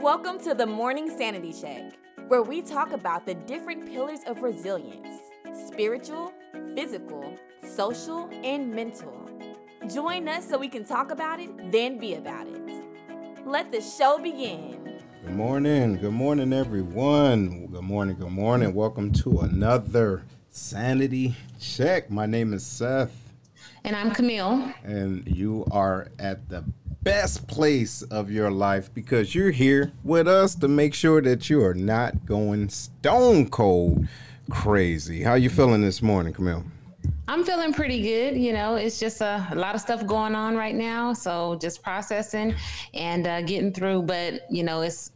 Welcome to the Morning Sanity Check, where we talk about the different pillars of resilience spiritual, physical, social, and mental. Join us so we can talk about it, then be about it. Let the show begin. Good morning. Good morning, everyone. Good morning. Good morning. Welcome to another Sanity Check. My name is Seth. And I'm Camille. And you are at the best place of your life because you're here with us to make sure that you are not going stone cold crazy. How you feeling this morning, Camille? I'm feeling pretty good. You know, it's just a, a, lot of stuff going on right now. So just processing and uh, getting through. But, you know, it's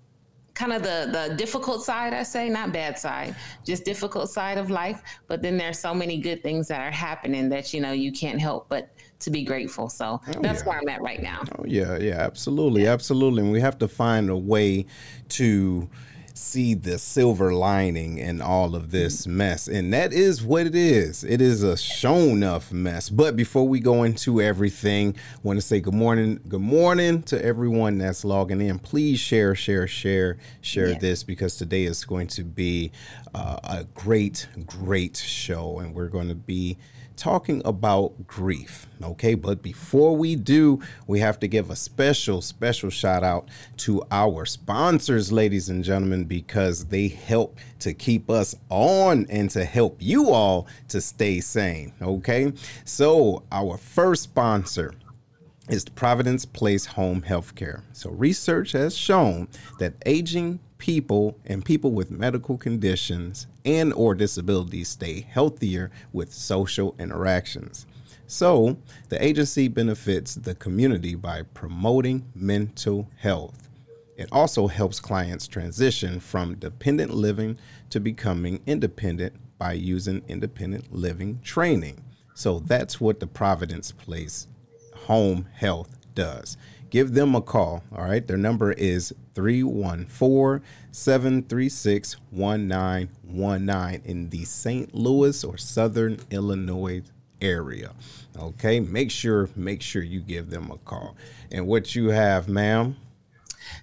kind of the, the difficult side, I say, not bad side, just difficult side of life. But then there's so many good things that are happening that, you know, you can't help but to be grateful. So oh, that's yeah. where I'm at right now. Oh, yeah, yeah, absolutely. Absolutely. And we have to find a way to see the silver lining in all of this mess. And that is what it is. It is a show enough mess. But before we go into everything, I want to say good morning. Good morning to everyone that's logging in. Please share, share, share, share yeah. this because today is going to be uh, a great, great show. And we're going to be talking about grief. Okay, but before we do, we have to give a special, special shout out to our sponsors, ladies and gentlemen, because they help to keep us on and to help you all to stay sane. Okay, so our first sponsor is Providence Place Home Healthcare. So research has shown that aging people and people with medical conditions and or disabilities stay healthier with social interactions. So, the agency benefits the community by promoting mental health. It also helps clients transition from dependent living to becoming independent by using independent living training. So that's what the Providence Place Home Health does give them a call. All right. Their number is 314 736 1919 in the St. Louis or Southern Illinois area. Okay. Make sure, make sure you give them a call. And what you have, ma'am?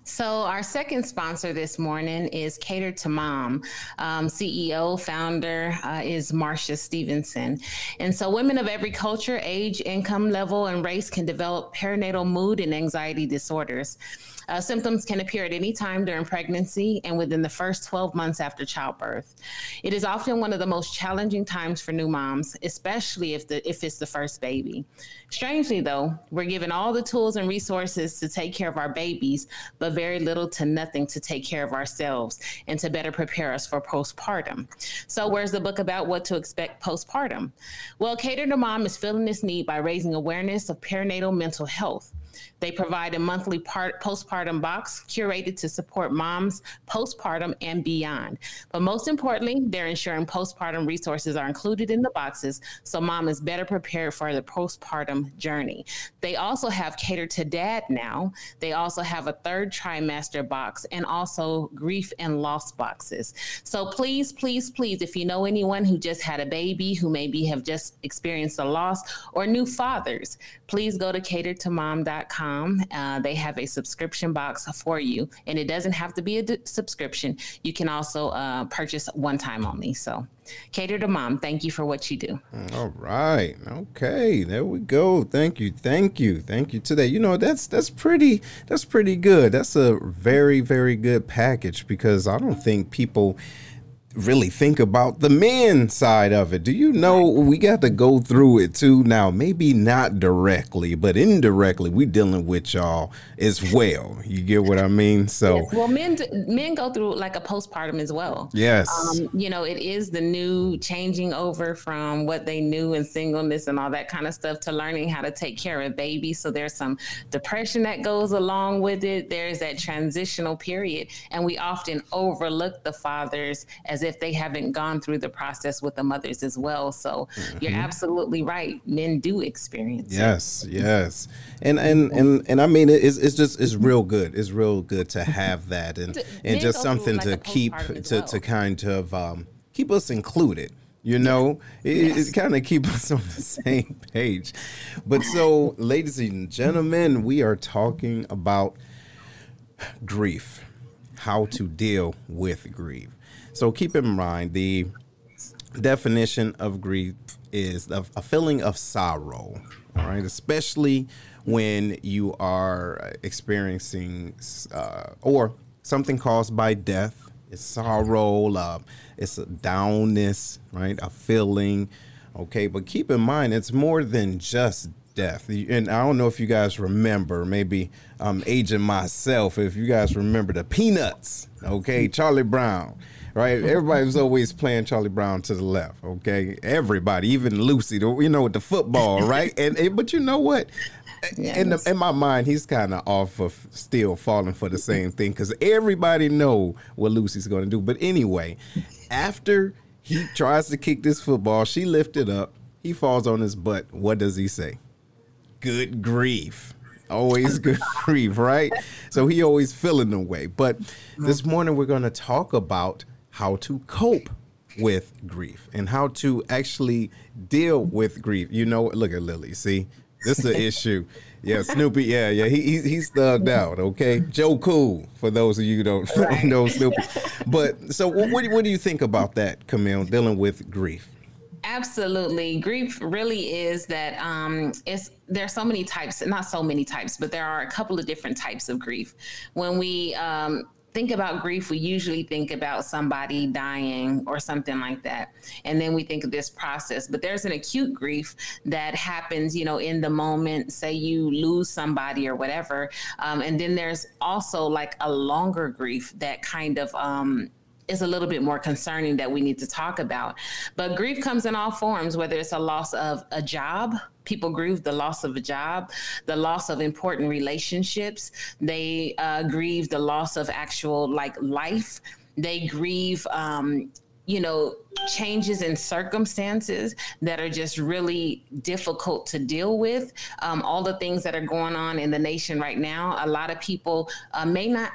So, our second sponsor this morning is Cater to Mom. Um, CEO, founder uh, is Marcia Stevenson. And so, women of every culture, age, income level, and race can develop perinatal mood and anxiety disorders. Uh, symptoms can appear at any time during pregnancy and within the first 12 months after childbirth. It is often one of the most challenging times for new moms, especially if the if it's the first baby. Strangely, though, we're given all the tools and resources to take care of our babies, but very little to nothing to take care of ourselves and to better prepare us for postpartum. So, where's the book about what to expect postpartum? Well, Cater to Mom is filling this need by raising awareness of perinatal mental health. They provide a monthly part, postpartum box curated to support moms postpartum and beyond. But most importantly, they're ensuring postpartum resources are included in the boxes so mom is better prepared for the postpartum journey. They also have catered to dad now. They also have a third trimester box and also grief and loss boxes. So please, please, please, if you know anyone who just had a baby, who maybe have just experienced a loss, or new fathers, please go to catertomom.com uh, they have a subscription box for you, and it doesn't have to be a d- subscription. You can also uh, purchase one time only. So, cater to mom. Thank you for what you do. All right. Okay. There we go. Thank you. Thank you. Thank you today. You know that's that's pretty that's pretty good. That's a very very good package because I don't think people really think about the men side of it. Do you know we got to go through it too? Now, maybe not directly, but indirectly, we dealing with y'all as well. You get what I mean? So, yes. well, men men go through like a postpartum as well. Yes, um, you know, it is the new changing over from what they knew in singleness and all that kind of stuff to learning how to take care of babies. So there's some depression that goes along with it. There's that transitional period, and we often overlook the fathers as as if they haven't gone through the process with the mothers as well. So mm-hmm. you're absolutely right. Men do experience yes, it. Yes, And and and and I mean it's it's just it's real good. It's real good to have that and and just something like to keep to well. to kind of um, keep us included you know it, yes. it kind of keep us on the same page but so ladies and gentlemen we are talking about grief how to deal with grief. So keep in mind the definition of grief is a, a feeling of sorrow, all right, especially when you are experiencing uh, or something caused by death. It's sorrow, uh, it's a downness, right? A feeling. Okay, but keep in mind, it's more than just death. And I don't know if you guys remember, maybe I'm aging myself, if you guys remember the Peanuts, okay, Charlie Brown, right? Everybody was always playing Charlie Brown to the left, okay? Everybody, even Lucy, you know, with the football, right? and, but you know what? Yes. In, the, in my mind, he's kind of off of still falling for the same thing because everybody know what Lucy's going to do. But anyway, after he tries to kick this football, she lifted up. He falls on his butt. What does he say? good grief. Always good grief, right? So he always feeling the way. But this morning we're going to talk about how to cope with grief and how to actually deal with grief. You know, look at Lily. See, this is the issue. Yeah, Snoopy. Yeah, yeah. He, he he's thugged out. Okay, Joe Cool. For those of you who don't right. know Snoopy, but so what, what do you think about that, Camille? Dealing with grief. Absolutely. Grief really is that um, it's there are so many types, not so many types, but there are a couple of different types of grief. When we um, think about grief, we usually think about somebody dying or something like that. And then we think of this process. But there's an acute grief that happens, you know, in the moment, say you lose somebody or whatever. Um, and then there's also like a longer grief that kind of um, is a little bit more concerning that we need to talk about. But grief comes in all forms, whether it's a loss of a job, people grieve the loss of a job, the loss of important relationships. They uh, grieve the loss of actual like life. They grieve, um, you know, changes in circumstances that are just really difficult to deal with. Um, all the things that are going on in the nation right now, a lot of people uh, may not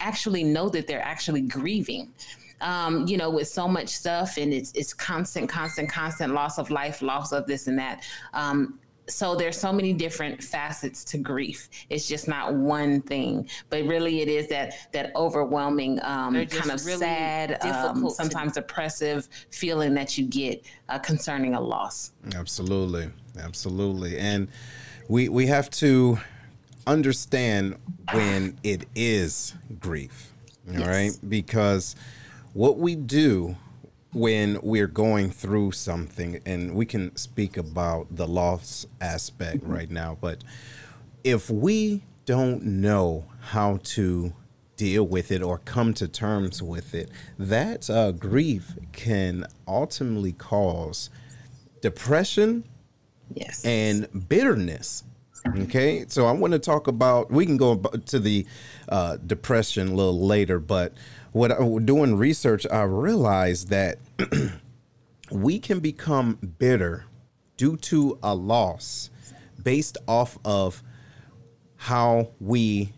actually know that they're actually grieving. Um, you know, with so much stuff and it's it's constant, constant, constant loss of life, loss of this and that. Um, so there's so many different facets to grief. It's just not one thing, but really it is that that overwhelming, um, kind of really sad, um, sometimes to- oppressive feeling that you get uh, concerning a loss. Absolutely, absolutely, and we we have to understand when it is grief, all yes. right? Because what we do when we're going through something, and we can speak about the loss aspect mm-hmm. right now, but if we don't know how to deal with it or come to terms with it, that uh, grief can ultimately cause depression yes. and bitterness Okay, so I want to talk about. We can go to the uh, depression a little later, but what I, doing research, I realized that we can become bitter due to a loss based off of how we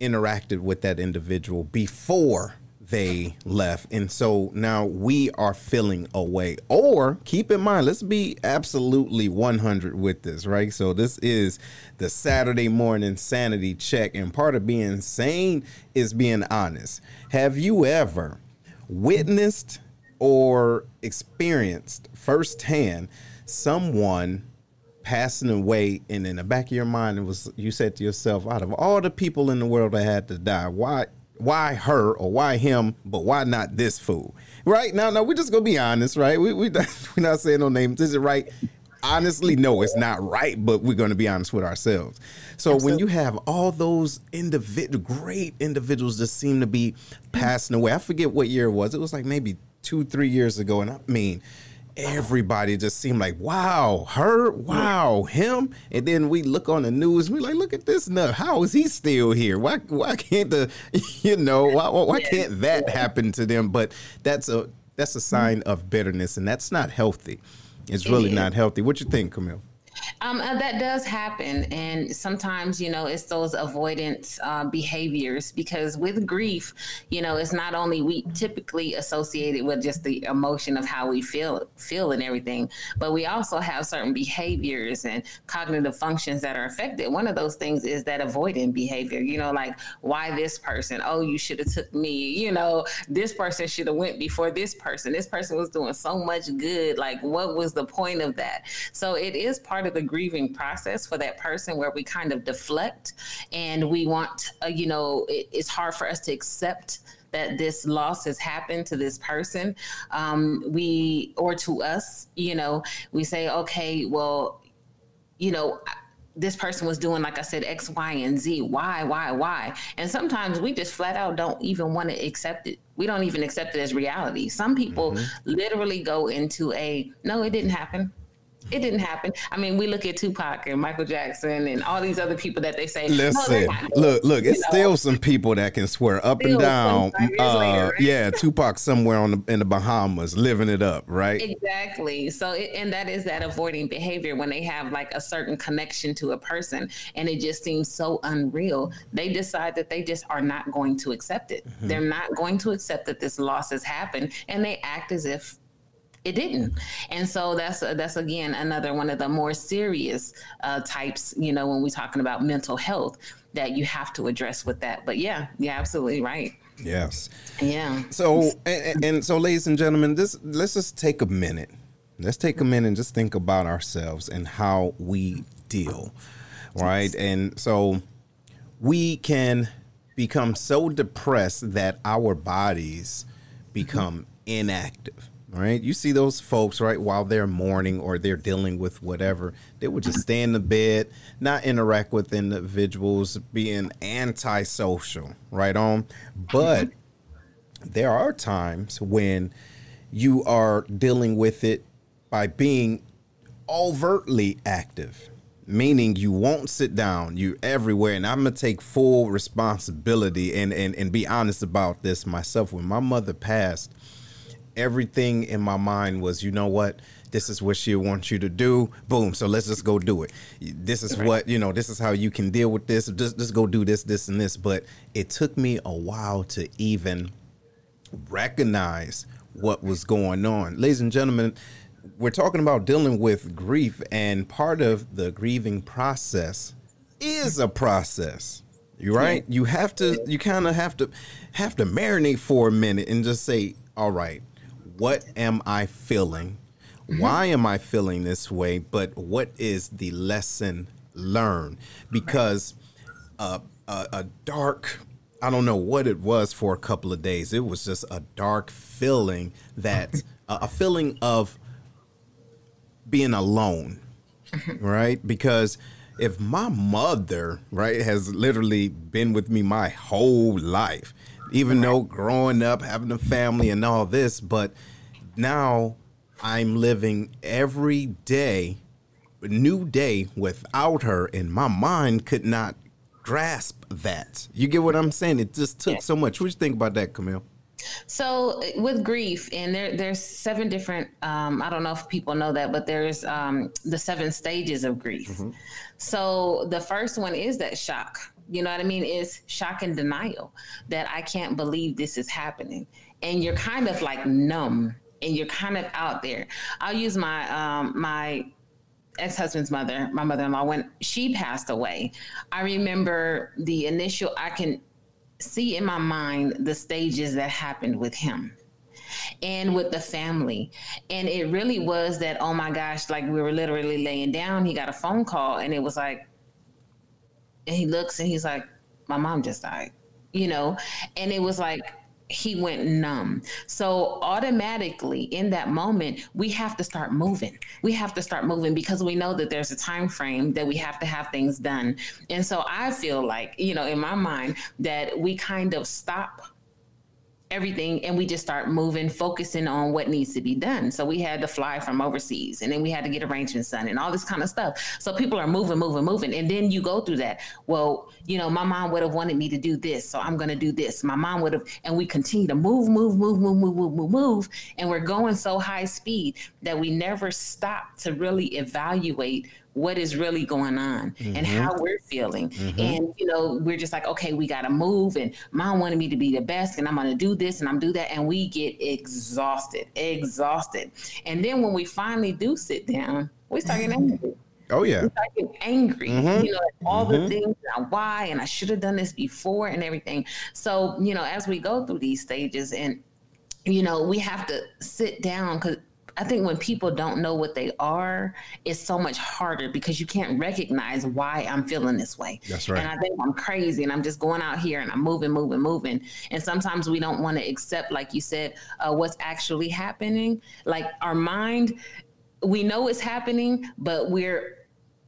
interacted with that individual before they left. And so now we are feeling away. Or keep in mind, let's be absolutely 100 with this, right? So this is the Saturday morning sanity check. And part of being sane is being honest. Have you ever witnessed or experienced firsthand someone passing away and in the back of your mind it was you said to yourself out of all the people in the world that had to die why why her or why him, but why not this fool? Right now, no, we're just gonna be honest, right? We we we're not saying no names. Is it right? Honestly, no, it's not right, but we're gonna be honest with ourselves. So Absolutely. when you have all those individual great individuals that seem to be passing away, I forget what year it was. It was like maybe two, three years ago, and I mean everybody just seemed like, wow, her, wow, him. And then we look on the news, we like, look at this nut. How is he still here? Why why can't the you know, why why can't that happen to them? But that's a that's a sign of bitterness and that's not healthy. It's really not healthy. What you think, Camille? Um, uh, that does happen. And sometimes, you know, it's those avoidance uh, behaviors because with grief, you know, it's not only we typically associated with just the emotion of how we feel, feel and everything, but we also have certain behaviors and cognitive functions that are affected. One of those things is that avoidant behavior, you know, like why this person? Oh, you should have took me, you know, this person should have went before this person. This person was doing so much good. Like what was the point of that? So it is part of the grieving process for that person where we kind of deflect and we want, uh, you know, it, it's hard for us to accept that this loss has happened to this person. Um, we or to us you know we say okay well you know this person was doing like i said x y and z. Why why why? And sometimes we just flat out don't even want to accept it. We don't even accept it as reality. Some people mm-hmm. literally go into a no it didn't happen it didn't happen. I mean, we look at Tupac and Michael Jackson and all these other people that they say. Listen, no, look, look, it's still some people that can swear up still and down. Uh, later, right? Yeah, Tupac somewhere on the in the Bahamas living it up, right? Exactly. So, it, and that is that avoiding behavior when they have like a certain connection to a person, and it just seems so unreal. They decide that they just are not going to accept it. Mm-hmm. They're not going to accept that this loss has happened, and they act as if it didn't. And so that's that's again another one of the more serious uh, types you know when we're talking about mental health that you have to address with that. But yeah you're absolutely right. Yes. Yeah. So and, and so ladies and gentlemen this let's just take a minute. Let's take a minute and just think about ourselves and how we deal right? And so we can become so depressed that our bodies become inactive right? You see those folks, right, while they're mourning or they're dealing with whatever, they would just stay in the bed, not interact with individuals, being antisocial, right on. But there are times when you are dealing with it by being overtly active meaning you won't sit down you're everywhere and i'm gonna take full responsibility and, and and be honest about this myself when my mother passed everything in my mind was, you know what? This is what she wants you to do. Boom. So let's just go do it. This is right. what, you know, this is how you can deal with this. Just, just go do this, this, and this. But it took me a while to even recognize what was going on. Ladies and gentlemen, we're talking about dealing with grief, and part of the grieving process is a process. You right? You have to you kind of have to have to marinate for a minute and just say, all right, what am I feeling? Mm-hmm. Why am I feeling this way? But what is the lesson learned? Because uh, a, a dark, I don't know what it was for a couple of days. It was just a dark feeling that, uh, a feeling of being alone, mm-hmm. right? Because if my mother, right, has literally been with me my whole life, even though growing up, having a family and all this, but now I'm living every day, new day without her, and my mind could not grasp that. You get what I'm saying? It just took yeah. so much. What do you think about that, Camille? So with grief, and there there's seven different. Um, I don't know if people know that, but there's um, the seven stages of grief. Mm-hmm. So the first one is that shock. You know what I mean? Is shock and denial that I can't believe this is happening, and you're kind of like numb and you're kind of out there. I'll use my um, my ex-husband's mother, my mother-in-law, when she passed away. I remember the initial. I can see in my mind the stages that happened with him and with the family. And it really was that, oh my gosh, like we were literally laying down. He got a phone call and it was like, and he looks and he's like, my mom just died, you know? And it was like, he went numb. So automatically in that moment, we have to start moving. We have to start moving because we know that there's a time frame that we have to have things done. And so I feel like, you know, in my mind that we kind of stop everything and we just start moving focusing on what needs to be done. So we had to fly from overseas and then we had to get arrangements done and all this kind of stuff. So people are moving moving moving and then you go through that. Well you know my mom would have wanted me to do this so i'm going to do this. My mom would have and we continue to move move move move move move move move and we're going so high speed that we never stop to really evaluate what is really going on mm-hmm. and how we're feeling. Mm-hmm. And, you know, we're just like, okay, we got to move. And mom wanted me to be the best and I'm going to do this and I'm do that. And we get exhausted, exhausted. And then when we finally do sit down, we start getting angry. Oh yeah. We start getting angry. Mm-hmm. You know, all mm-hmm. the things and why and I should have done this before and everything. So, you know, as we go through these stages and you know, we have to sit down because I think when people don't know what they are, it's so much harder because you can't recognize why I'm feeling this way. That's right. And I think I'm crazy and I'm just going out here and I'm moving, moving, moving. And sometimes we don't want to accept, like you said, uh, what's actually happening. Like our mind, we know it's happening, but we're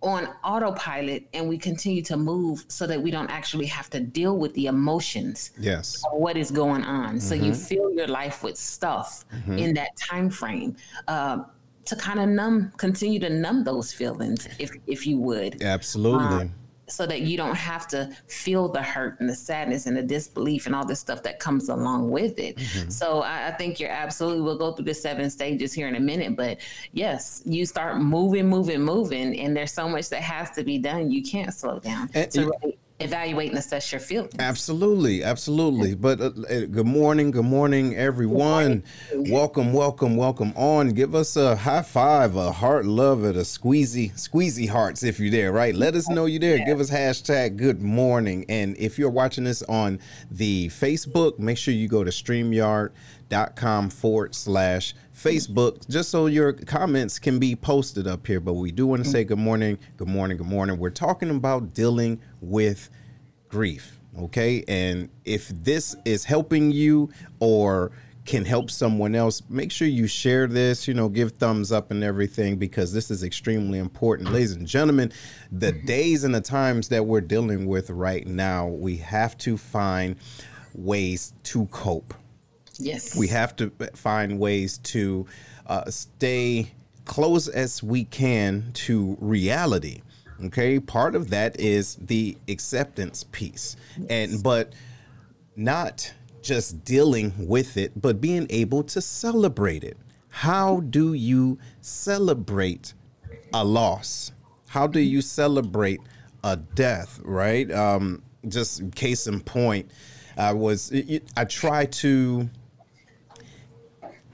on autopilot and we continue to move so that we don't actually have to deal with the emotions yes of what is going on mm-hmm. so you mm-hmm. fill your life with stuff mm-hmm. in that time frame uh, to kind of numb continue to numb those feelings if if you would absolutely um, so that you don't have to feel the hurt and the sadness and the disbelief and all this stuff that comes along with it. Mm-hmm. So I, I, think you're absolutely, we'll go through the seven stages here in a minute, but yes, you start moving, moving, moving, and there's so much that has to be done. You can't slow down. And, to evaluate and assess your feelings. Absolutely, absolutely. But uh, uh, good morning, good morning, everyone. Good morning. Welcome, welcome, welcome on. Give us a high five, a heart love it, a squeezy, squeezy hearts if you're there, right? Let us know you're there. Yeah. Give us hashtag good morning. And if you're watching this on the Facebook, make sure you go to StreamYard.com forward slash Facebook just so your comments can be posted up here. But we do want to say good morning, good morning, good morning. We're talking about dealing with grief. Okay. And if this is helping you or can help someone else, make sure you share this, you know, give thumbs up and everything because this is extremely important. Ladies and gentlemen, the mm-hmm. days and the times that we're dealing with right now, we have to find ways to cope Yes. We have to find ways to uh, stay close as we can to reality. Okay. Part of that is the acceptance piece. Yes. And, but not just dealing with it, but being able to celebrate it. How do you celebrate a loss? How do you celebrate a death, right? Um, just case in point, I was, I try to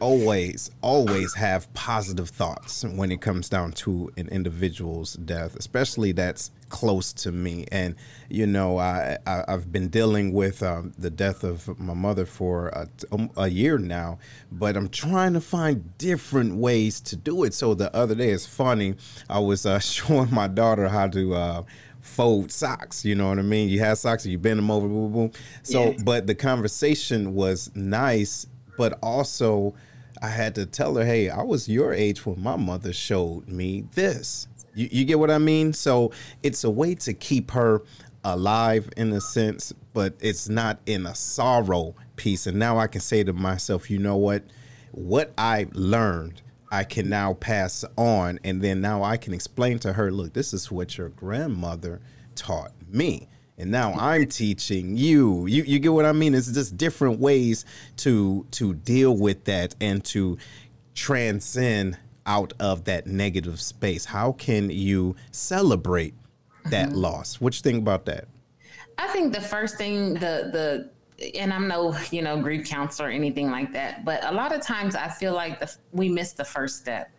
always always have positive thoughts when it comes down to an individual's death especially that's close to me and you know i, I have been dealing with um, the death of my mother for a, um, a, year now but i'm trying to find different ways to do it so the other day it's funny i was uh, showing my daughter how to uh, fold socks. You know what I mean? You have socks, you bend them over, boom, boom. So, yeah. but the conversation was nice, but also I had to tell her, hey, I was your age when my mother showed me this. You, you get what I mean? So it's a way to keep her alive in a sense, but it's not in a sorrow piece. And now I can say to myself, you know what? What I learned, I can now pass on. And then now I can explain to her, look, this is what your grandmother taught me and now I'm teaching you. You you get what I mean? It's just different ways to to deal with that and to transcend out of that negative space. How can you celebrate that mm-hmm. loss? What you think about that? I think the first thing the the and I'm no, you know, grief counselor or anything like that, but a lot of times I feel like the, we miss the first step.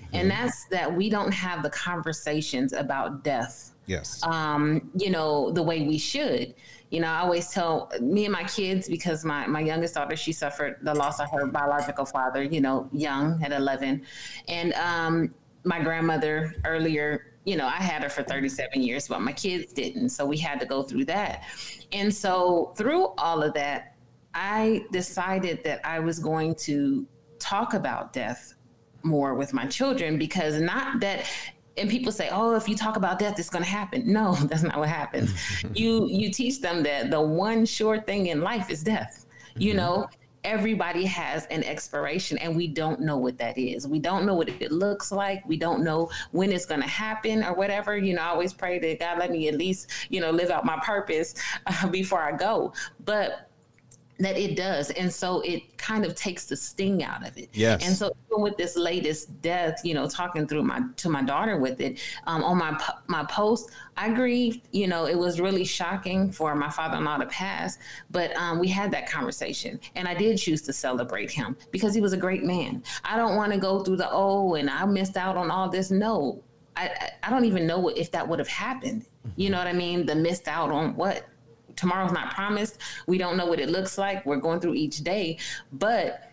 Mm-hmm. And that's that we don't have the conversations about death Yes. Um, you know, the way we should. You know, I always tell me and my kids because my my youngest daughter she suffered the loss of her biological father. You know, young at eleven, and um, my grandmother earlier. You know, I had her for 37 years, but my kids didn't. So we had to go through that. And so through all of that, I decided that I was going to talk about death more with my children because not that and people say, "Oh, if you talk about death, it's going to happen." No, that's not what happens. you you teach them that the one sure thing in life is death. You mm-hmm. know, everybody has an expiration and we don't know what that is. We don't know what it looks like. We don't know when it's going to happen or whatever. You know, I always pray that God let me at least, you know, live out my purpose uh, before I go. But that it does and so it kind of takes the sting out of it yes and so even with this latest death you know talking through my to my daughter with it um, on my my post i grieved you know it was really shocking for my father-in-law to pass but um, we had that conversation and i did choose to celebrate him because he was a great man i don't want to go through the oh and i missed out on all this no I, I don't even know if that would have happened. You know what I mean? The missed out on what? Tomorrow's not promised. We don't know what it looks like. We're going through each day, but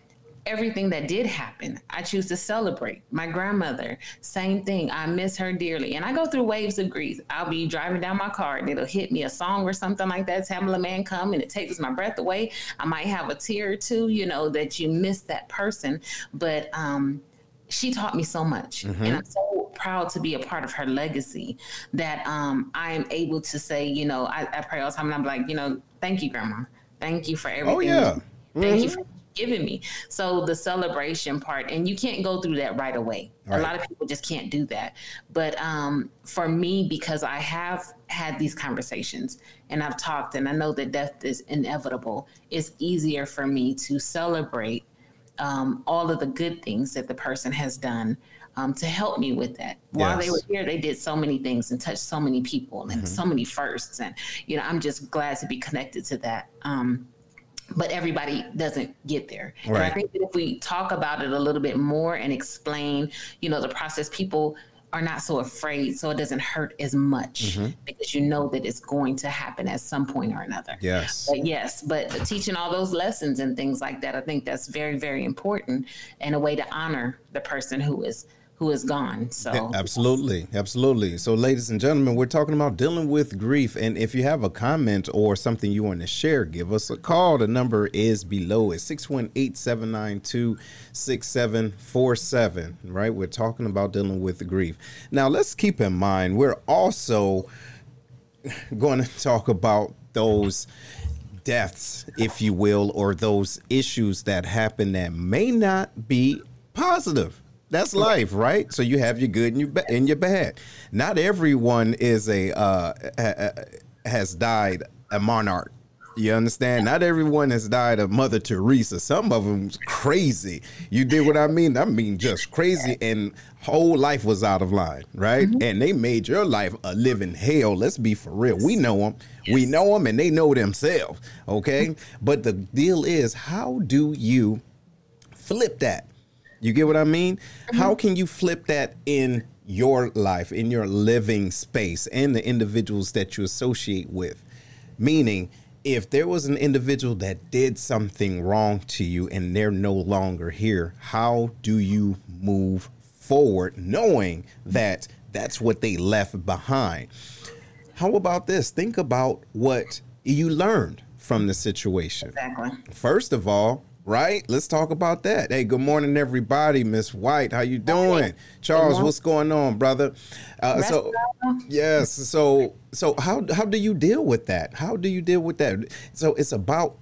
everything that did happen, I choose to celebrate. My grandmother, same thing. I miss her dearly. And I go through waves of grief. I'll be driving down my car and it'll hit me a song or something like that. Tamela Mann come and it takes my breath away. I might have a tear or two, you know, that you miss that person. But um, she taught me so much. Mm-hmm. And I'm so proud to be a part of her legacy that um, I am able to say, you know, I, I, pray all the time and I'm like, you know, thank you, Grandma. Thank you for everything. Oh, yeah. Mm-hmm. Thank you for giving me. So the celebration part, and you can't go through that right away. Right. A lot of people just can't do that. But um, for me, because I have had these conversations and I've talked and I know that death is inevitable, it's easier for me to celebrate um, all of the good things that the person has done um, to help me with that. While yes. they were here, they did so many things and touched so many people and mm-hmm. so many firsts. And, you know, I'm just glad to be connected to that. Um, but everybody doesn't get there. Right. And I think that if we talk about it a little bit more and explain, you know, the process, people are not so afraid so it doesn't hurt as much mm-hmm. because you know that it's going to happen at some point or another. Yes. But yes, but teaching all those lessons and things like that, I think that's very, very important and a way to honor the person who is who is gone. So absolutely, absolutely. So, ladies and gentlemen, we're talking about dealing with grief, and if you have a comment or something you want to share, give us a call. The number is below. It's 618-792-6747. Right, we're talking about dealing with grief. Now, let's keep in mind we're also going to talk about those deaths, if you will, or those issues that happen that may not be positive that's life, right? So you have your good and your ba- and your bad. Not everyone is a uh, ha- has died a monarch. You understand? Not everyone has died a Mother Teresa. Some of them crazy. You did what I mean? I mean just crazy and whole life was out of line, right? Mm-hmm. And they made your life a living hell. Let's be for real. We know them. We know them and they know themselves, okay? but the deal is how do you flip that? You get what I mean? Mm-hmm. How can you flip that in your life, in your living space, and the individuals that you associate with? Meaning, if there was an individual that did something wrong to you and they're no longer here, how do you move forward knowing that that's what they left behind? How about this? Think about what you learned from the situation. Exactly. First of all, right? Let's talk about that. Hey, good morning, everybody. Miss White, how you doing? Charles, what's going on, brother? Uh, so, yes. So, so how how do you deal with that? How do you deal with that? So it's about,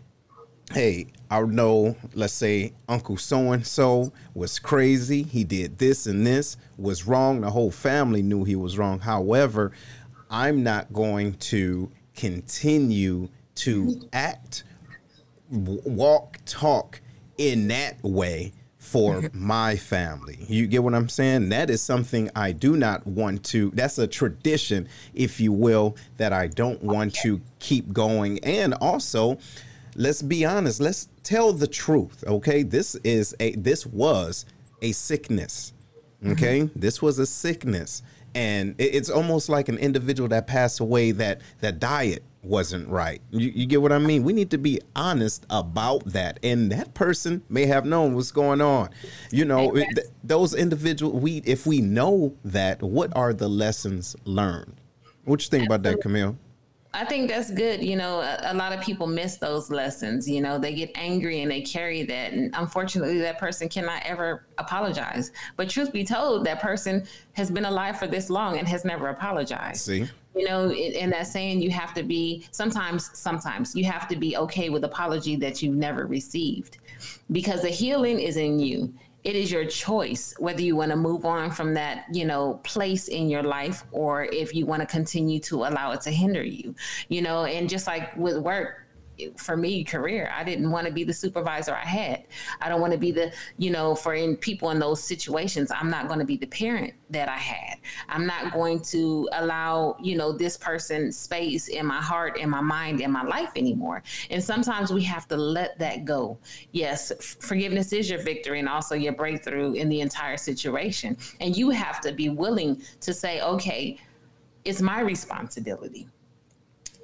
hey, I know. Let's say Uncle so and so was crazy. He did this and this was wrong. The whole family knew he was wrong. However, I'm not going to continue to act walk, talk in that way for my family. You get what I'm saying? That is something I do not want to. That's a tradition, if you will, that I don't want to keep going. And also, let's be honest. Let's tell the truth. Okay, this is a this was a sickness. Mm-hmm. Okay, mm-hmm. this was a sickness, and it's almost like an individual that passed away that that diet wasn't right. You, you, get what I mean? We need to be honest about that. And that person may have known what's going on. You know, th- those individuals, we if we know that, what are the lessons learned? What you think about that, Camille? I think that's good. You know, a, a, lot of people miss those lessons. You know, they get angry and they carry that. And unfortunately, that person cannot ever apologize. But truth be told, that person has been alive for this long and has never apologized. See? You know, in that saying, you have to be sometimes, sometimes you have to be okay with apology that you've never received because the healing is in you. It is your choice whether you want to move on from that you know place in your life or if you want to continue to allow it to hinder you you know and just like with work for me career i didn't want to be the supervisor i had. I don't want to be the you know for in people in those situations i'm not going to be the parent that i had. I'm not going to allow you know this person space in my heart in my mind in my life anymore. And sometimes we have to let that go. Yes forgiveness is your victory and also your breakthrough in the entire situation. And you have to be willing to say okay it's my responsibility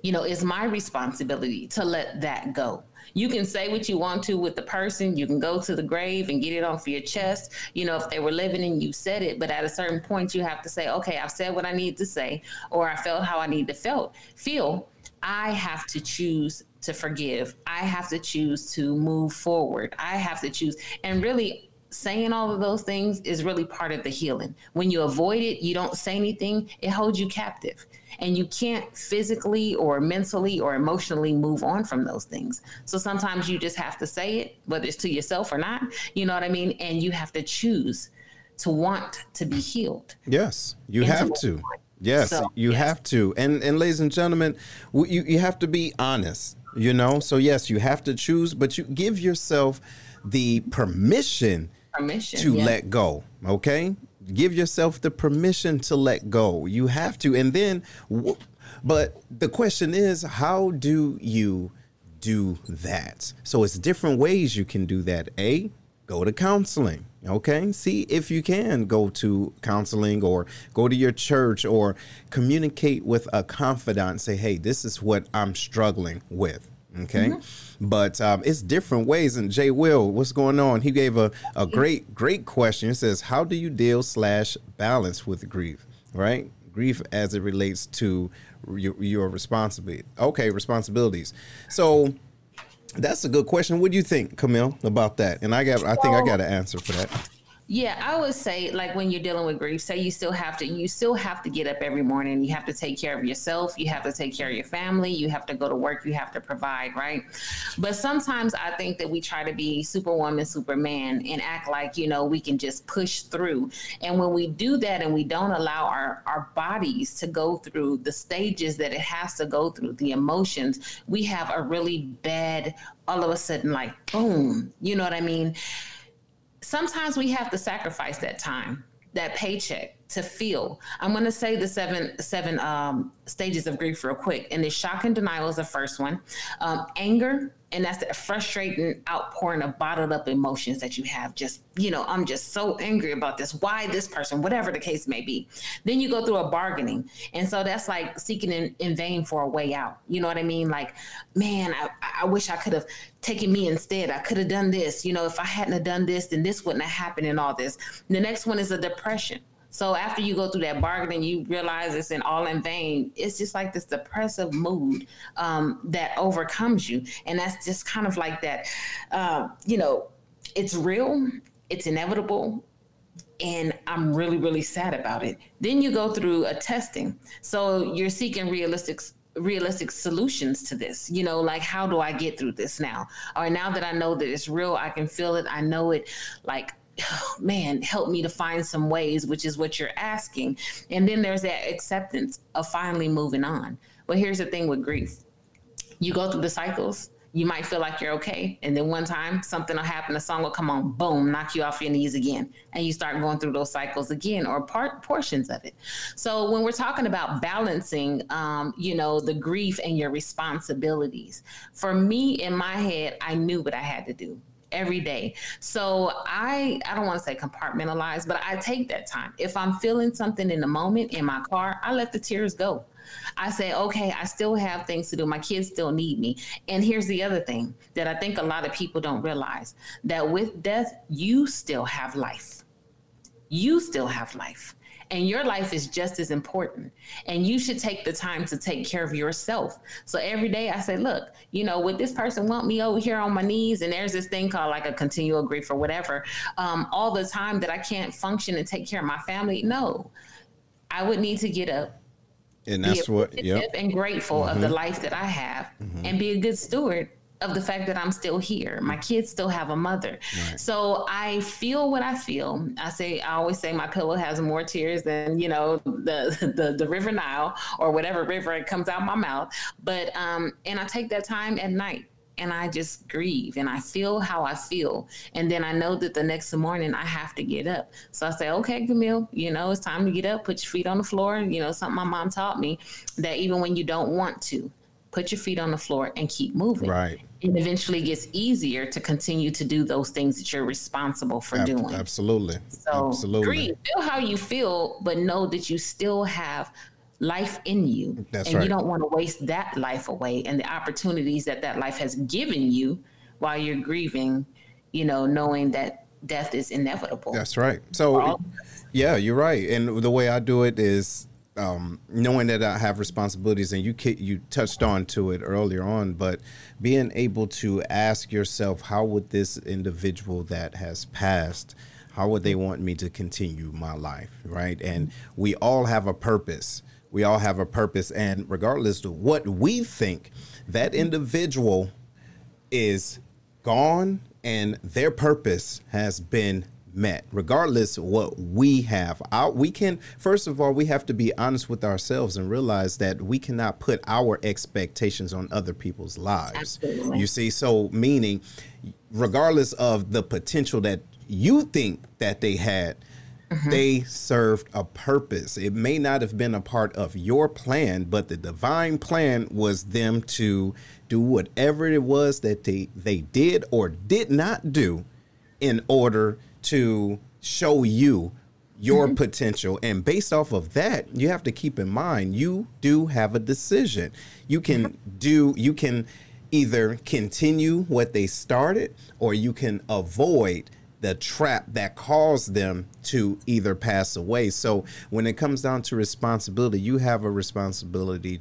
you know, it's my responsibility to let that go. You can say what you want to with the person. You can go to the grave and get it off your chest. You know, if they were living and you said it, but at a certain point, you have to say, okay, I've said what I need to say, or I felt how I need to felt feel. I have to choose to forgive. I have to choose to move forward. I have to choose. And really, saying all of those things is really part of the healing. When you avoid it, you don't say anything, it holds you captive and you can't physically or mentally or emotionally move on from those things. So sometimes you just have to say it, whether it's to yourself or not, you know what I mean? And you have to choose to want to be healed. Yes, you have to. Yes, so, you yes. have to. And and ladies and gentlemen, you you have to be honest, you know? So yes, you have to choose, but you give yourself the permission, permission to yeah. let go, okay? Give yourself the permission to let go. You have to. And then, but the question is, how do you do that? So it's different ways you can do that. A, go to counseling. Okay. See if you can go to counseling or go to your church or communicate with a confidant. Say, hey, this is what I'm struggling with. Okay. Mm-hmm. But um, it's different ways. And Jay Will, what's going on? He gave a, a great, great question. It says, How do you deal slash balance with grief? Right? Grief as it relates to your, your responsibility. Okay, responsibilities. So that's a good question. What do you think, Camille, about that? And I got I think I got an answer for that. Yeah, I would say like when you're dealing with grief, say you still have to you still have to get up every morning. You have to take care of yourself, you have to take care of your family, you have to go to work, you have to provide, right? But sometimes I think that we try to be superwoman, superman and act like, you know, we can just push through. And when we do that and we don't allow our our bodies to go through the stages that it has to go through, the emotions, we have a really bad all of a sudden like boom, you know what I mean? Sometimes we have to sacrifice that time, that paycheck to feel. I'm going to say the seven seven um, stages of grief real quick. And the shock and denial is the first one. Um, anger, and that's the frustrating outpouring of bottled up emotions that you have. Just you know, I'm just so angry about this. Why this person? Whatever the case may be. Then you go through a bargaining, and so that's like seeking in, in vain for a way out. You know what I mean? Like, man, I, I wish I could have taken me instead. I could have done this. You know, if I hadn't have done this, then this wouldn't have happened, and all this. The next one is a depression so after you go through that bargaining, you realize it's in all in vain. It's just like this depressive mood um, that overcomes you, and that's just kind of like that. Uh, you know, it's real, it's inevitable, and I'm really, really sad about it. Then you go through a testing. So you're seeking realistic realistic solutions to this you know like how do i get through this now or now that i know that it's real i can feel it i know it like man, help me to find some ways, which is what you're asking. And then there's that acceptance of finally moving on. But here's the thing with grief you go through the cycles. You might feel like you're okay. And then one time something will happen, a song will come on, boom, knock you off your knees again. And you start going through those cycles again or part portions of it. So when we're talking about balancing, um, you know, the grief and your responsibilities, for me in my head, I knew what I had to do every day. So I I don't want to say compartmentalize, but I take that time. If I'm feeling something in the moment in my car, I let the tears go. I say, okay, I still have things to do. My kids still need me. And here's the other thing that I think a lot of people don't realize that with death, you still have life. You still have life and your life is just as important. And you should take the time to take care of yourself. So every day I say, look, you know, would this person want me over here on my knees? And there's this thing called like a continual grief or whatever, um, all the time that I can't function and take care of my family. No, I would need to get up. And that's what, yep. and grateful mm-hmm. of the mm-hmm. life that I have mm-hmm. and be a good steward of the fact that I'm still here. My kids still have a mother. Right. So I feel what I feel. I say I always say my pillow has more tears than, you know, the the, the river Nile or whatever river it comes out my mouth. But um and I take that time at night and I just grieve and I feel how I feel. And then I know that the next morning I have to get up. So I say, okay, Camille, you know, it's time to get up, put your feet on the floor. You know, something my mom taught me that even when you don't want to, put your feet on the floor and keep moving. Right it eventually gets easier to continue to do those things that you're responsible for Ab- doing. Absolutely. So absolutely. Grieve, feel how you feel, but know that you still have life in you. That's and right. you don't want to waste that life away and the opportunities that that life has given you while you're grieving, you know, knowing that death is inevitable. That's right. So yeah, you're right. And the way I do it is um, knowing that I have responsibilities, and you you touched on to it earlier on, but being able to ask yourself, how would this individual that has passed, how would they want me to continue my life, right? And we all have a purpose. We all have a purpose, and regardless of what we think, that individual is gone, and their purpose has been met regardless what we have our, we can first of all we have to be honest with ourselves and realize that we cannot put our expectations on other people's lives Absolutely. you see so meaning regardless of the potential that you think that they had mm-hmm. they served a purpose it may not have been a part of your plan but the divine plan was them to do whatever it was that they they did or did not do in order to show you your mm-hmm. potential. And based off of that, you have to keep in mind you do have a decision. You can do, you can either continue what they started or you can avoid the trap that caused them to either pass away. So when it comes down to responsibility, you have a responsibility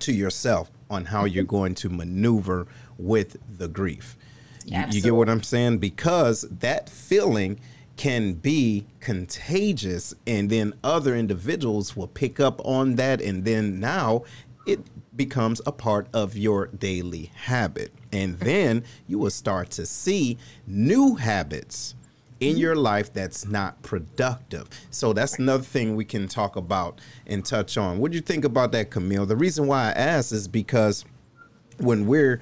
to yourself on how you're mm-hmm. going to maneuver with the grief. You, you get what I'm saying? Because that feeling can be contagious and then other individuals will pick up on that and then now it becomes a part of your daily habit and mm-hmm. then you will start to see new habits in mm-hmm. your life that's not productive. So that's another thing we can talk about and touch on. What do you think about that, Camille? The reason why I ask is because when we're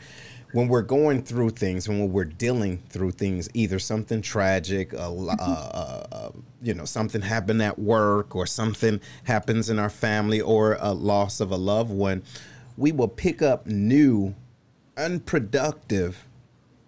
when we're going through things, when we're dealing through things, either something tragic, uh, uh, uh, you know, something happened at work, or something happens in our family, or a loss of a loved one, we will pick up new, unproductive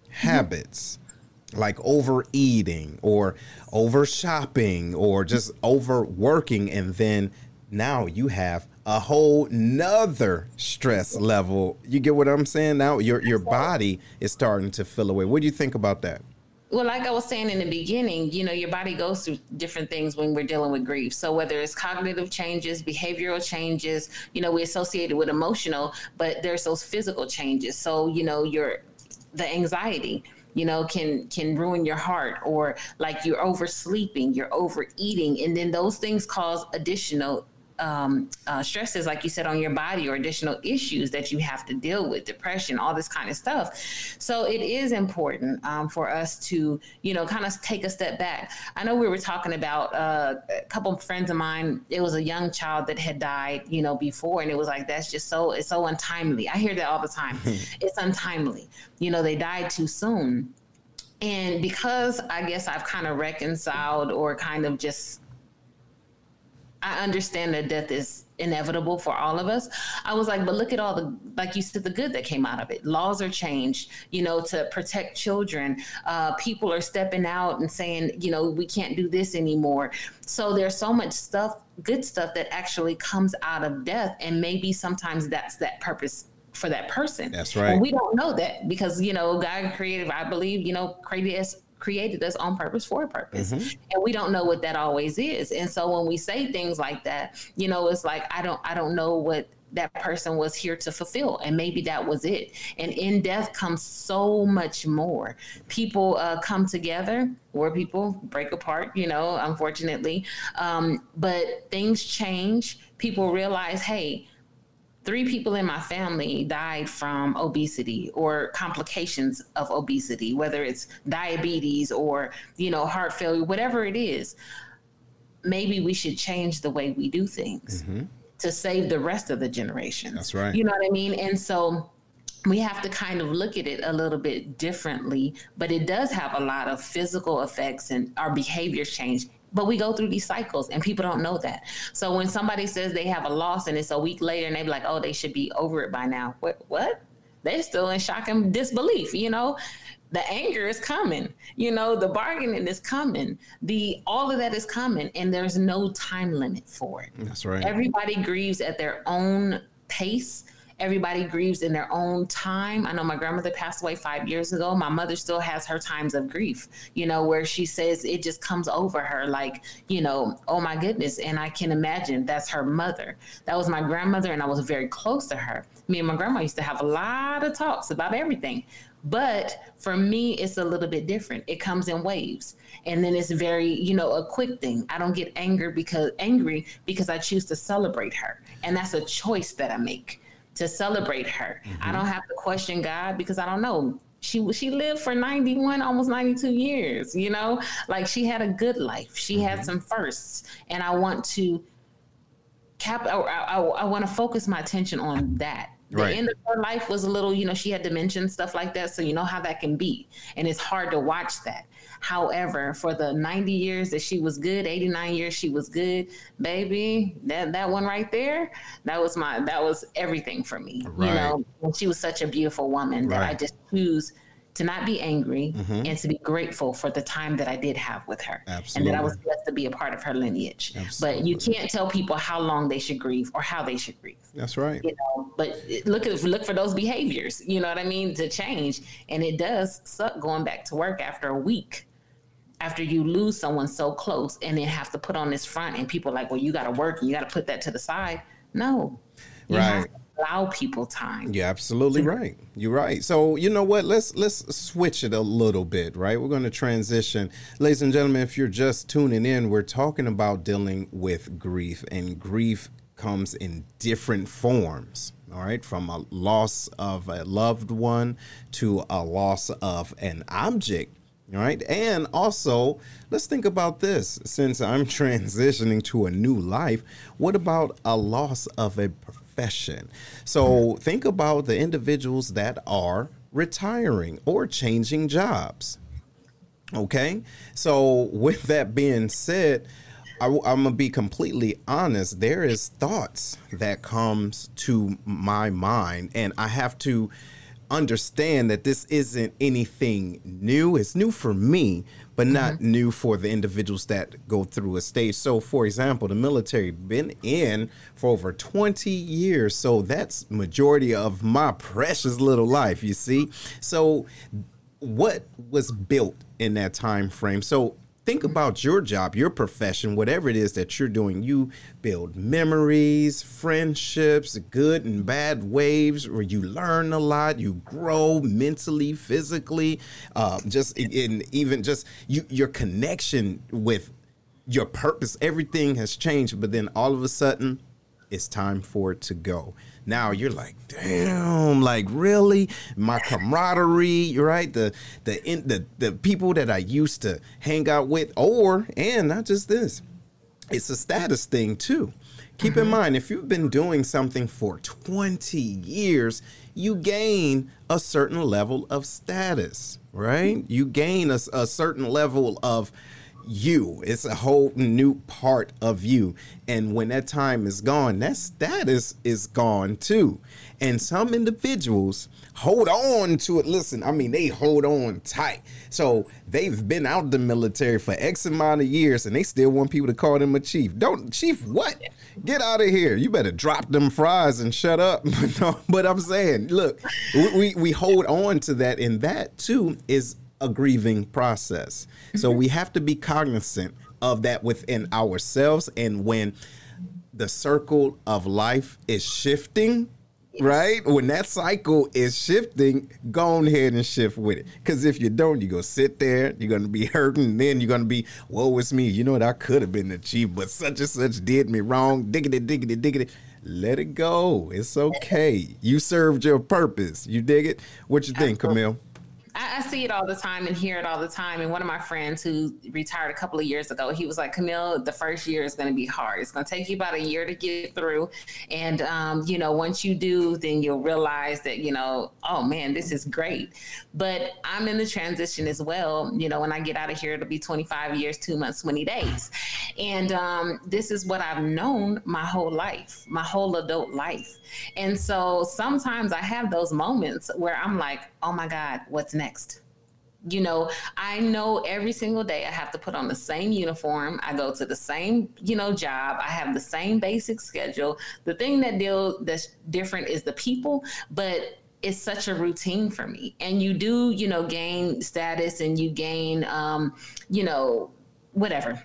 habits. Mm-hmm. Like overeating or over shopping or just overworking, and then now you have a whole nother stress level. You get what I'm saying? Now your your body is starting to fill away. What do you think about that? Well, like I was saying in the beginning, you know, your body goes through different things when we're dealing with grief. So whether it's cognitive changes, behavioral changes, you know, we associate it with emotional, but there's those physical changes. So, you know, your the anxiety, you know can can ruin your heart or like you're oversleeping you're overeating and then those things cause additional um, uh, stresses, like you said, on your body or additional issues that you have to deal with, depression, all this kind of stuff. So it is important um, for us to, you know, kind of take a step back. I know we were talking about uh, a couple of friends of mine. It was a young child that had died, you know, before, and it was like that's just so it's so untimely. I hear that all the time. it's untimely. You know, they died too soon. And because I guess I've kind of reconciled or kind of just I understand that death is inevitable for all of us. I was like, but look at all the, like you said, the good that came out of it. Laws are changed, you know, to protect children. Uh, people are stepping out and saying, you know, we can't do this anymore. So there's so much stuff, good stuff that actually comes out of death. And maybe sometimes that's that purpose for that person. That's right. And we don't know that because, you know, God created, I believe, you know, created us created us on purpose for a purpose. Mm-hmm. And we don't know what that always is. And so when we say things like that, you know, it's like I don't I don't know what that person was here to fulfill and maybe that was it and in death comes so much more people uh, come together or people break apart you know unfortunately um, but things change people realize hey three people in my family died from obesity or complications of obesity, whether it's diabetes or, you know, heart failure, whatever it is. Maybe we should change the way we do things mm-hmm. to save the rest of the generations. That's right. You know what I mean? And so we have to kind of look at it a little bit differently, but it does have a lot of physical effects and our behaviors change but we go through these cycles and people don't know that. So when somebody says they have a loss and it's a week later and they be like, oh, they should be over it by now. What? What? They're still in shock and disbelief, you know? The anger is coming, you know, the bargaining is coming, the all of that is coming, and there's no time limit for it. That's right. Everybody grieves at their own pace everybody grieves in their own time. I know my grandmother passed away five years ago. My mother still has her times of grief, you know, where she says it just comes over her like, you know, oh my goodness. And I can imagine that's her mother. That was my grandmother, and I was very close to her. Me and my grandma used to have a lot of talks about everything. But for me, it's a little bit different. It comes in waves. And then it's very, you know, a quick thing. I don't get angry because angry because I choose to celebrate her. And that's a choice that I make to celebrate her. Mm-hmm. I don't have to question God because I don't know. She she lived for 91 almost 92 years, you know? Like she had a good life. She mm-hmm. had some firsts and I want to cap I, I, I want to focus my attention on that the right. end of her life was a little, you know, she had dementia stuff like that. So you know how that can be. And it's hard to watch that. However, for the 90 years that she was good, 89 years she was good, baby, that that one right there, that was my that was everything for me. Right. You know, she was such a beautiful woman right. that I just choose to not be angry mm-hmm. and to be grateful for the time that I did have with her. Absolutely. And that I was blessed to be a part of her lineage. Absolutely. But you can't tell people how long they should grieve or how they should grieve. That's right. You know, but look at look for those behaviors, you know what I mean, to change. And it does suck going back to work after a week after you lose someone so close and then have to put on this front and people like, well, you got to work and you got to put that to the side. No. You right allow people time. You're absolutely right. You're right. So you know what? Let's let's switch it a little bit, right? We're going to transition, ladies and gentlemen. If you're just tuning in, we're talking about dealing with grief, and grief comes in different forms. All right, from a loss of a loved one to a loss of an object all right. And also, let's think about this. Since I'm transitioning to a new life, what about a loss of a profession. So mm-hmm. think about the individuals that are retiring or changing jobs. Okay. So with that being said, I, am gonna be completely honest. There is thoughts that comes to my mind, and I have to understand that this isn't anything new. It's new for me, but not mm-hmm. new for the individuals that go through a stage. So, for example, the military been in for over 20 years, so that's majority of my precious little life, you see. So, what was built in that time frame? So, think about your job, your profession, whatever it is that you're doing. You build memories, friendships, good and bad waves, where you learn a lot, you grow mentally, physically, uh, just in even just you, your connection with your purpose. Everything has changed, but then all of a sudden, it's time for it to go. Now you're like, damn, like really? My camaraderie, right? The the in, the the people that I used to hang out with, or and not just this, it's a status thing too. Keep mm-hmm. in mind, if you've been doing something for 20 years, you gain a certain level of status, right? You gain a, a certain level of you. It's a whole new part of you. And when that time is gone, that status is gone too. And some individuals hold on to it. Listen, I mean, they hold on tight. So they've been out the military for X amount of years and they still want people to call them a chief. Don't, chief, what? Get out of here. You better drop them fries and shut up. no, but I'm saying, look, we, we hold on to that. And that too is a grieving process. So mm-hmm. we have to be cognizant of that within ourselves. And when the circle of life is shifting, yes. right? When that cycle is shifting, go on ahead and shift with it. Because if you don't, you're going to sit there, you're going to be hurting, and then you're going to be, woe, it's me. You know what? I could have been the chief, but such and such did me wrong. Diggity, diggity, diggity. Let it go. It's okay. You served your purpose. You dig it? What you think, Camille? I, I, see it all the time and hear it all the time. And one of my friends who retired a couple of years ago, he was like, Camille, the first year is going to be hard. It's going to take you about a year to get through. And, um, you know, once you do, then you'll realize that, you know, oh man, this is great. But I'm in the transition as well. You know, when I get out of here, it'll be 25 years, two months, 20 days. And um, this is what I've known my whole life, my whole adult life. And so sometimes I have those moments where I'm like, oh my God, what's next? You know, I know every single day I have to put on the same uniform. I go to the same, you know, job. I have the same basic schedule. The thing that deal that's different is the people, but it's such a routine for me. And you do, you know, gain status and you gain um, you know, whatever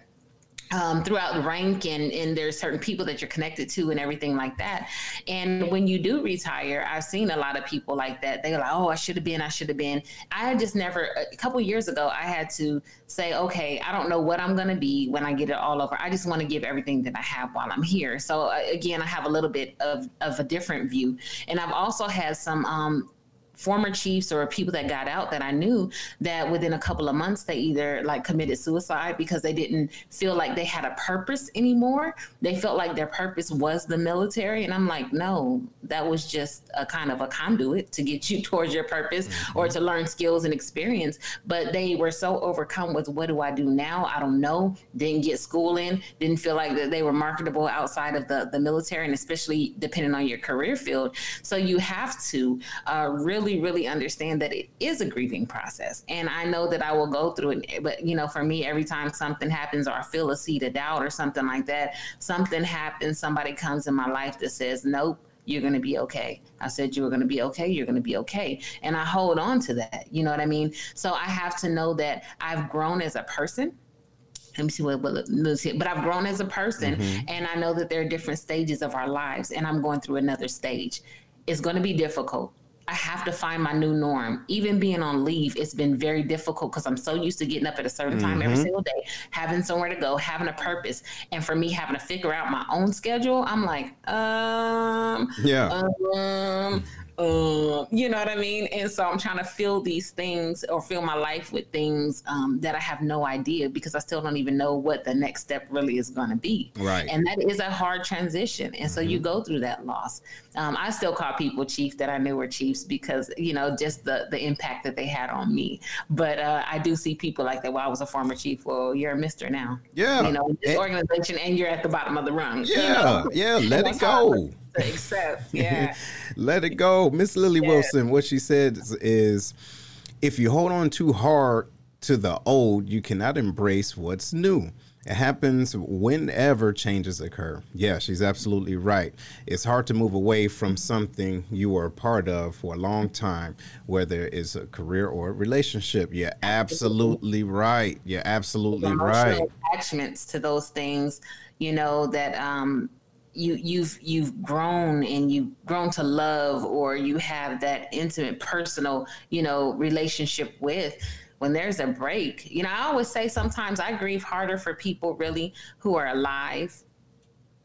um, throughout rank and, and there's certain people that you're connected to and everything like that. And when you do retire, I've seen a lot of people like that. They're like, oh, I should have been, I should have been. I just never, a couple years ago, I had to say, okay, I don't know what I'm going to be when I get it all over. I just want to give everything that I have while I'm here. So uh, again, I have a little bit of, of a different view. And I've also had some um, former chiefs or people that got out that I knew that within a couple of months they either like committed suicide because they didn't feel like they had a purpose anymore. They felt like their purpose was the military. And I'm like, no, that was just a kind of a conduit to get you towards your purpose mm-hmm. or to learn skills and experience. But they were so overcome with what do I do now? I don't know. Didn't get schooling, didn't feel like that they were marketable outside of the, the military and especially depending on your career field. So you have to uh, really really, really understand that it is a grieving process. And I know that I will go through it. But, you know, for me, every time something happens or I feel a seed of doubt or something like that, something happens, somebody comes in my life that says, nope you're going to be okay. I said you were going to be okay. You're going to be okay. And I hold on to that. You know what I mean? So I have to know that I've grown as a person. Let me see what, what but I've grown as a person mm-hmm. and I know that there are different stages of our lives and I'm going through another stage. It's going to be difficult. I have to find my new norm. Even being on leave, it's been very difficult because I'm so used to getting up at a certain time mm-hmm. every single day, having somewhere to go, having a purpose. And for me, having to figure out my own schedule, I'm like, um, yeah. Um, um, you know what I mean? And so I'm trying to fill these things or fill my life with things um, that I have no idea because I still don't even know what the next step really is going to be. Right. And that is a hard transition. And so mm-hmm. you go through that loss. Um, I still call people chief that I knew were chiefs because, you know, just the, the impact that they had on me. But uh, I do see people like that. Well, I was a former chief. Well, you're a mister now. Yeah. You know, this and, organization and you're at the bottom of the rung. Yeah. You know? Yeah. Let it go to accept. Yeah. Let it go. Miss Lily yeah. Wilson, what she said is if you hold on too hard to the old, you cannot embrace what's new. It happens whenever changes occur. Yeah, she's absolutely right. It's hard to move away from something you were a part of for a long time, whether it's a career or a relationship. You're absolutely right. You're absolutely right. Attachments to those things, you know, that um, you you've you've grown and you've grown to love or you have that intimate personal you know relationship with when there's a break you know i always say sometimes i grieve harder for people really who are alive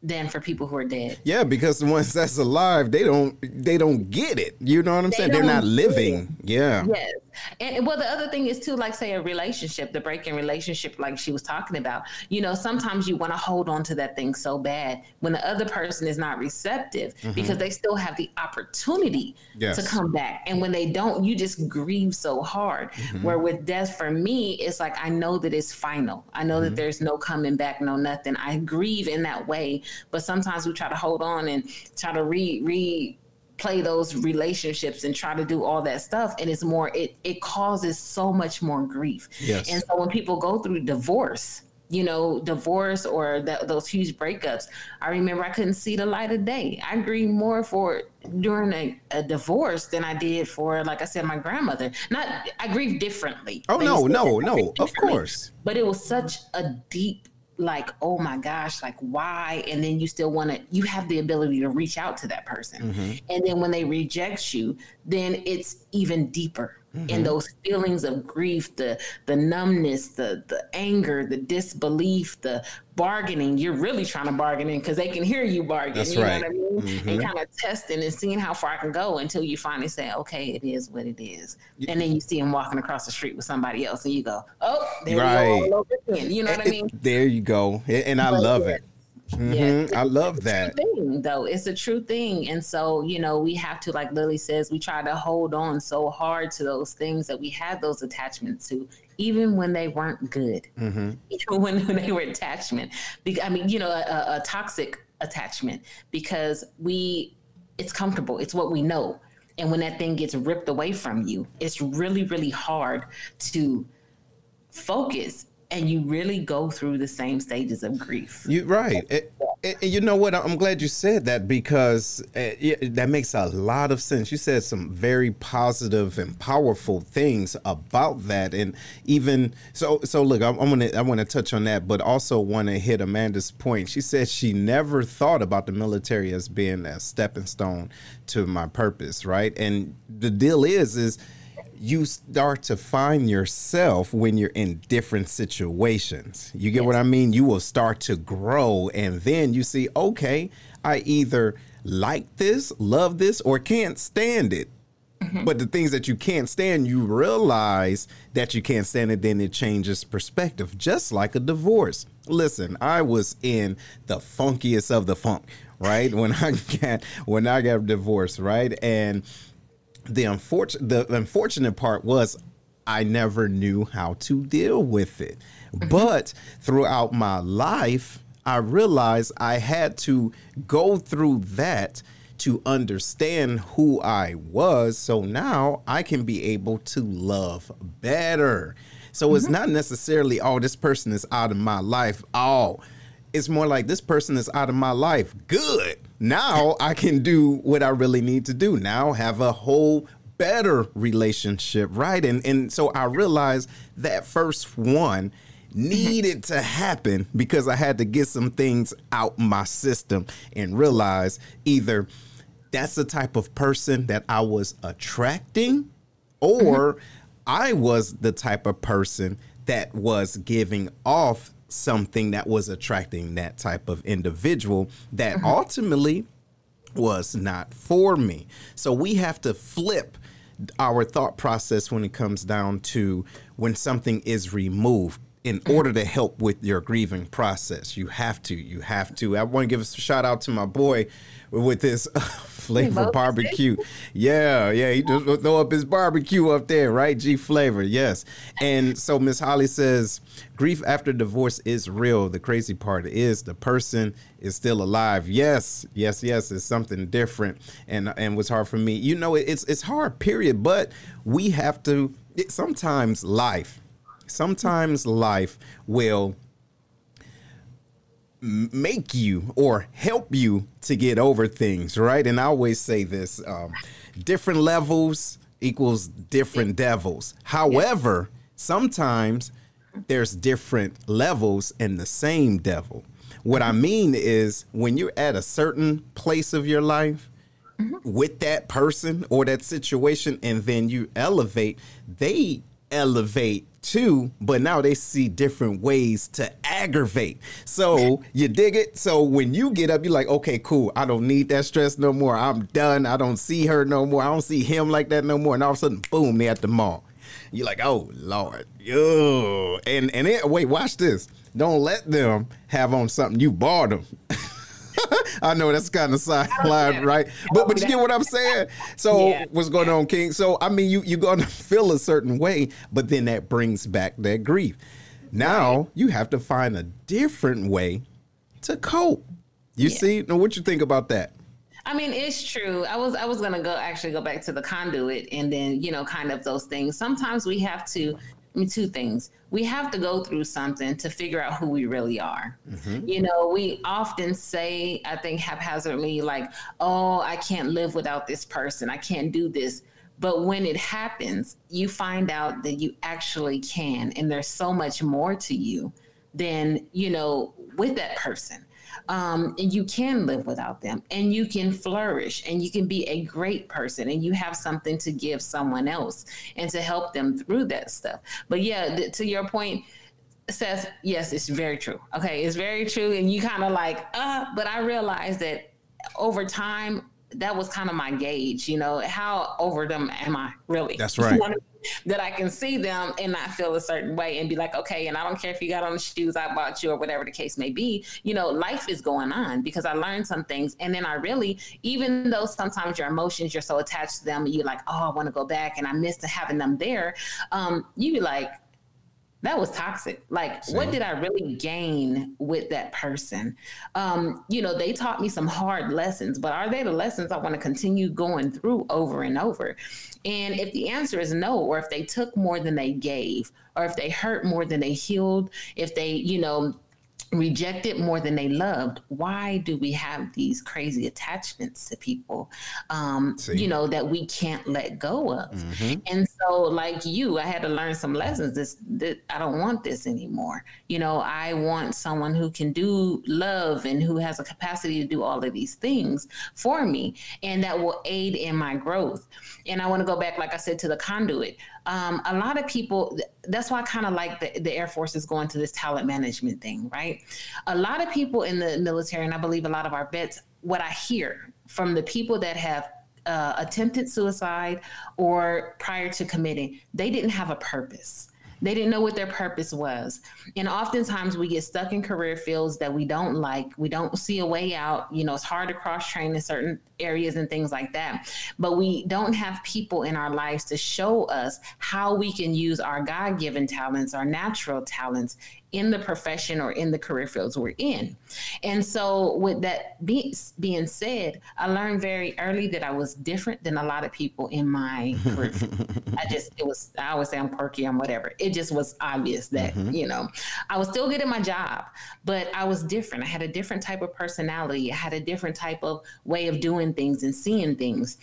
than for people who are dead. Yeah, because the ones that's alive, they don't they don't get it. You know what I'm they saying? They're not living. Yeah. Yes. And well, the other thing is too, like say a relationship, the breaking relationship, like she was talking about. You know, sometimes you want to hold on to that thing so bad when the other person is not receptive mm-hmm. because they still have the opportunity yes. to come back, and when they don't, you just grieve so hard. Mm-hmm. Where with death, for me, it's like I know that it's final. I know mm-hmm. that there's no coming back, no nothing. I grieve in that way, but sometimes we try to hold on and try to re re play those relationships and try to do all that stuff. And it's more it it causes so much more grief. Yes. and so when people go through divorce you know divorce or the, those huge breakups i remember i couldn't see the light of day. I grieved more for during a, a divorce than i did for like i said my grandmother. Not i grieve differently. Oh no no no. of course. But it was such a deep like oh my gosh like why? And then you still want to you have the ability to reach out to that person. Mm-hmm. and then when they reject you then it's even deeper Mm-hmm. And those feelings of grief, the the numbness, the the anger, the disbelief, the bargaining, you're really trying to bargain in because they can hear you bargain. That's you right. know what I mean? Mm-hmm. And kind of testing and seeing how far I can go until you finally say, okay, it is what it is. Yeah. And then you see him walking across the street with somebody else and you go, oh, there right. we go all over again. You know what I mean? There you go. And I but, love yeah. it. Mm-hmm. Yes, I love that. Thing, though it's a true thing, and so you know we have to, like Lily says, we try to hold on so hard to those things that we had those attachments to, even when they weren't good, mm-hmm. even when, when, they were attachment. I mean, you know, a, a toxic attachment because we, it's comfortable, it's what we know, and when that thing gets ripped away from you, it's really, really hard to focus and you really go through the same stages of grief. You right. It, you know what? I'm glad you said that because it, uh, that makes a lot of sense. You said some very positive and powerful things about that, and even so. So look, I'm, I'm gonna I want to touch on that, but also want to hit Amanda's point. She said she never thought about the military as being a stepping stone to my purpose, right? And the deal is, is you start to find yourself when you're in different situations. You get yes. what I mean? You will start to grow, and then you see, okay, I either like this, love this, or can't stand it. Mm-hmm. But the things that you can't stand, you realize that you can't stand it, then it changes perspective, just like a divorce. Listen, I was in the funkiest of the funk, right? when I got when I got divorced, right? And the unfortunate the unfortunate part was I never knew how to deal with it. Mm-hmm. But throughout my life, I realized I had to go through that to understand who I was. So now I can be able to love better. So mm-hmm. it's not necessarily, oh, this person is out of my life. Oh, it's more like this person is out of my life. Good. Now I can do what I really need to do. Now have a whole better relationship, right? And and so I realized that first one needed to happen because I had to get some things out my system and realize either that's the type of person that I was attracting or mm-hmm. I was the type of person that was giving off something that was attracting that type of individual that mm-hmm. ultimately was not for me. So we have to flip our thought process when it comes down to when something is removed in order to help with your grieving process. You have to, you have to. I want to give a shout out to my boy with this flavor barbecue. Yeah, yeah, he just throw up his barbecue up there, right? G flavor, yes. And so Miss Holly says, grief after divorce is real. The crazy part is the person is still alive. Yes, yes, yes. It's something different, and and was hard for me, you know, it's it's hard. Period. But we have to. It, sometimes life, sometimes life will make you or help you to get over things, right? And I always say this um, different levels equals different devils. However, sometimes there's different levels in the same devil. What I mean is when you're at a certain place of your life, mm-hmm. with that person or that situation and then you elevate they elevate too, but now they see different ways to aggravate. So you dig it? So when you get up, you're like, okay, cool. I don't need that stress no more. I'm done. I don't see her no more. I don't see him like that no more. And all of a sudden, boom, they at the mall. You're like, oh Lord, yo, and and it, wait, watch this. Don't let them have on something you bought them. I know that's kind of sideline, oh, right? Oh, but but you get what I'm saying. So yeah. what's going on, King? So I mean, you you're gonna feel a certain way, but then that brings back that grief. Now right. you have to find a different way to cope. You yeah. see? Now what you think about that? I mean, it's true. I was I was gonna go actually go back to the conduit and then you know kind of those things. Sometimes we have to I mean, two things. We have to go through something to figure out who we really are. Mm-hmm. You know, we often say, I think haphazardly, like, oh, I can't live without this person. I can't do this. But when it happens, you find out that you actually can. And there's so much more to you than, you know, with that person. Um, and you can live without them and you can flourish and you can be a great person and you have something to give someone else and to help them through that stuff but yeah th- to your point Seth, yes, it's very true. Okay, it's very true. And you kind of like, uh, but I realized that over time, that was kind of my gauge, you know, how over them am I really? That's right. that I can see them and not feel a certain way and be like, okay, and I don't care if you got on the shoes I bought you or whatever the case may be. You know, life is going on because I learned some things. And then I really, even though sometimes your emotions, you're so attached to them, you're like, oh, I want to go back and I miss having them there. Um, you be like, that was toxic. Like, Same. what did I really gain with that person? Um, you know, they taught me some hard lessons, but are they the lessons I want to continue going through over and over? And if the answer is no, or if they took more than they gave, or if they hurt more than they healed, if they, you know, rejected more than they loved why do we have these crazy attachments to people um, you know that we can't let go of? Mm-hmm. and so like you i had to learn some lessons. This, this i don't want this anymore. You know i want someone who can do love and who has a capacity to do all of these things for me and that will aid in my growth. And i want to go back like i said to the conduit um, a lot of people that's why i kind of like the, the air force is going to this talent management thing right a lot of people in the military and i believe a lot of our vets what i hear from the people that have uh, attempted suicide or prior to committing they didn't have a purpose they didn't know what their purpose was. And oftentimes we get stuck in career fields that we don't like. We don't see a way out. You know, it's hard to cross train in certain areas and things like that. But we don't have people in our lives to show us how we can use our God given talents, our natural talents in the profession or in the career fields we're in. And so, with that be, being said, I learned very early that I was different than a lot of people in my career. I just, it was, I always say I'm quirky, I'm whatever. It just was obvious that, mm-hmm. you know, I was still good at my job, but I was different. I had a different type of personality, I had a different type of way of doing things and seeing things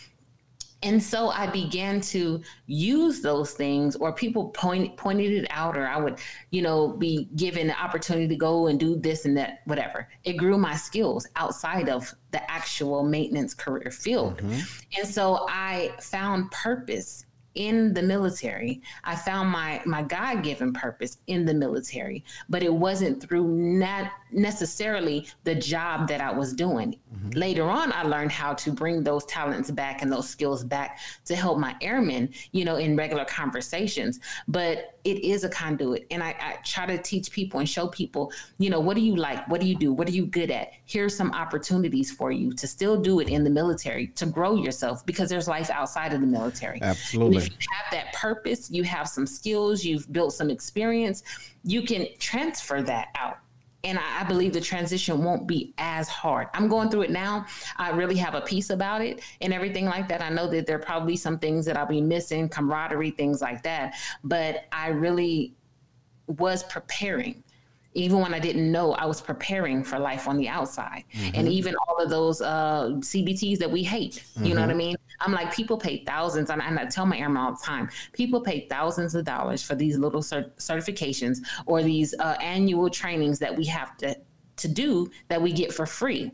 and so I began to use those things, or people point, pointed it out, or I would, you know, be given the opportunity to go and do this and that, whatever. It grew my skills outside of the actual maintenance career field. Mm-hmm. And so I found purpose in the military. I found my my God given purpose in the military, but it wasn't through not necessarily the job that I was doing. Mm-hmm. Later on, I learned how to bring those talents back and those skills back to help my airmen, you know, in regular conversations. But it is a conduit, and I, I try to teach people and show people, you know, what do you like? What do you do? What are you good at? Here's some opportunities for you to still do it in the military to grow yourself because there's life outside of the military. Absolutely If you have that purpose, you have some skills, you've built some experience, you can transfer that out. And I, I believe the transition won't be as hard. I'm going through it now. I really have a peace about it and everything like that. I know that there are probably some things that I'll be missing, camaraderie, things like that. But I really was preparing even when I didn't know, I was preparing for life on the outside. Mm-hmm. And even all of those uh, CBTs that we hate, mm-hmm. you know what I mm-hmm. mean? I'm like, people pay thousands, and I tell my airmen all the time, people pay thousands of dollars for these little cert- certifications or these uh, annual trainings that we have to, to do that we get for free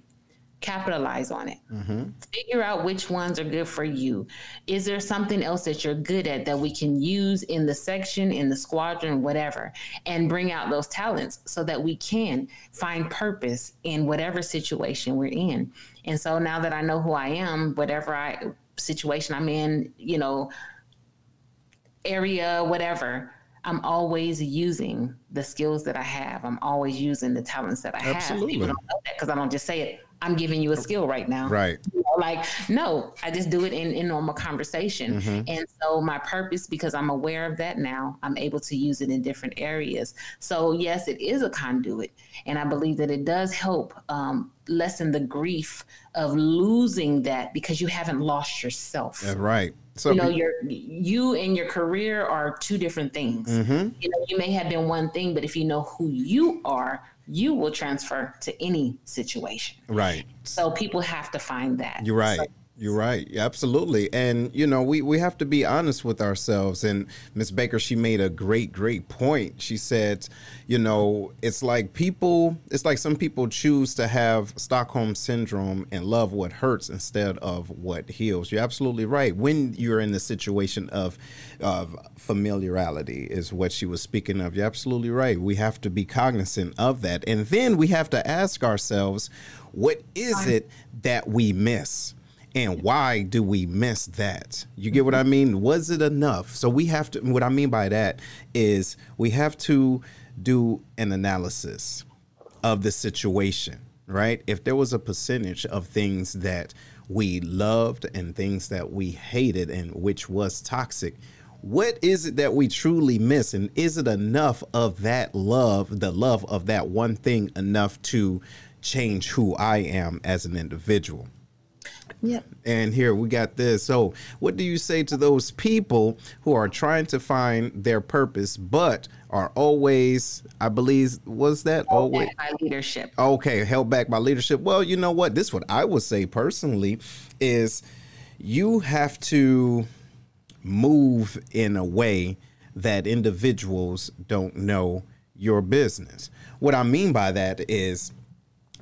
capitalize on it. Mm-hmm. Figure out which ones are good for you. Is there something else that you're good at that we can use in the section, in the squadron, whatever, and bring out those talents so that we can find purpose in whatever situation we're in. And so now that I know who I am, whatever I situation I'm in, you know, area, whatever. I'm always using the skills that I have. I'm always using the talents that I Absolutely. have. People don't know that because I don't just say it. I'm giving you a skill right now. Right. You know, like, no, I just do it in, in normal conversation. Mm-hmm. And so my purpose, because I'm aware of that now, I'm able to use it in different areas. So yes, it is a conduit. And I believe that it does help um, lessen the grief of losing that because you haven't lost yourself. That's right. So you know, your you and your career are two different things. Mm-hmm. You know, you may have been one thing, but if you know who you are, you will transfer to any situation. Right. So people have to find that. You're right. So You're right. Absolutely. And, you know, we, we have to be honest with ourselves. And Miss Baker, she made a great, great point. She said, you know, it's like people, it's like some people choose to have Stockholm syndrome and love what hurts instead of what heals. You're absolutely right. When you're in the situation of, of familiarity, is what she was speaking of. You're absolutely right. We have to be cognizant of that. And then we have to ask ourselves, what is it that we miss? And why do we miss that? You get what i mean? Was it enough? So we have to what i mean by that is we have to do an analysis of the situation right? If there was a percentage of things that we loved and things that we hated and which was toxic what is it that we truly miss? And is it enough of that love the love of that one thing enough to change who i am as an individual Yep. And here we got this. So, what do you say to those people who are trying to find their purpose, but are always, I believe, was that held always by leadership? okay held back by leadership? Well, you know what? This what I would say personally is you have to move in a way that individuals don't know your business. What I mean by that is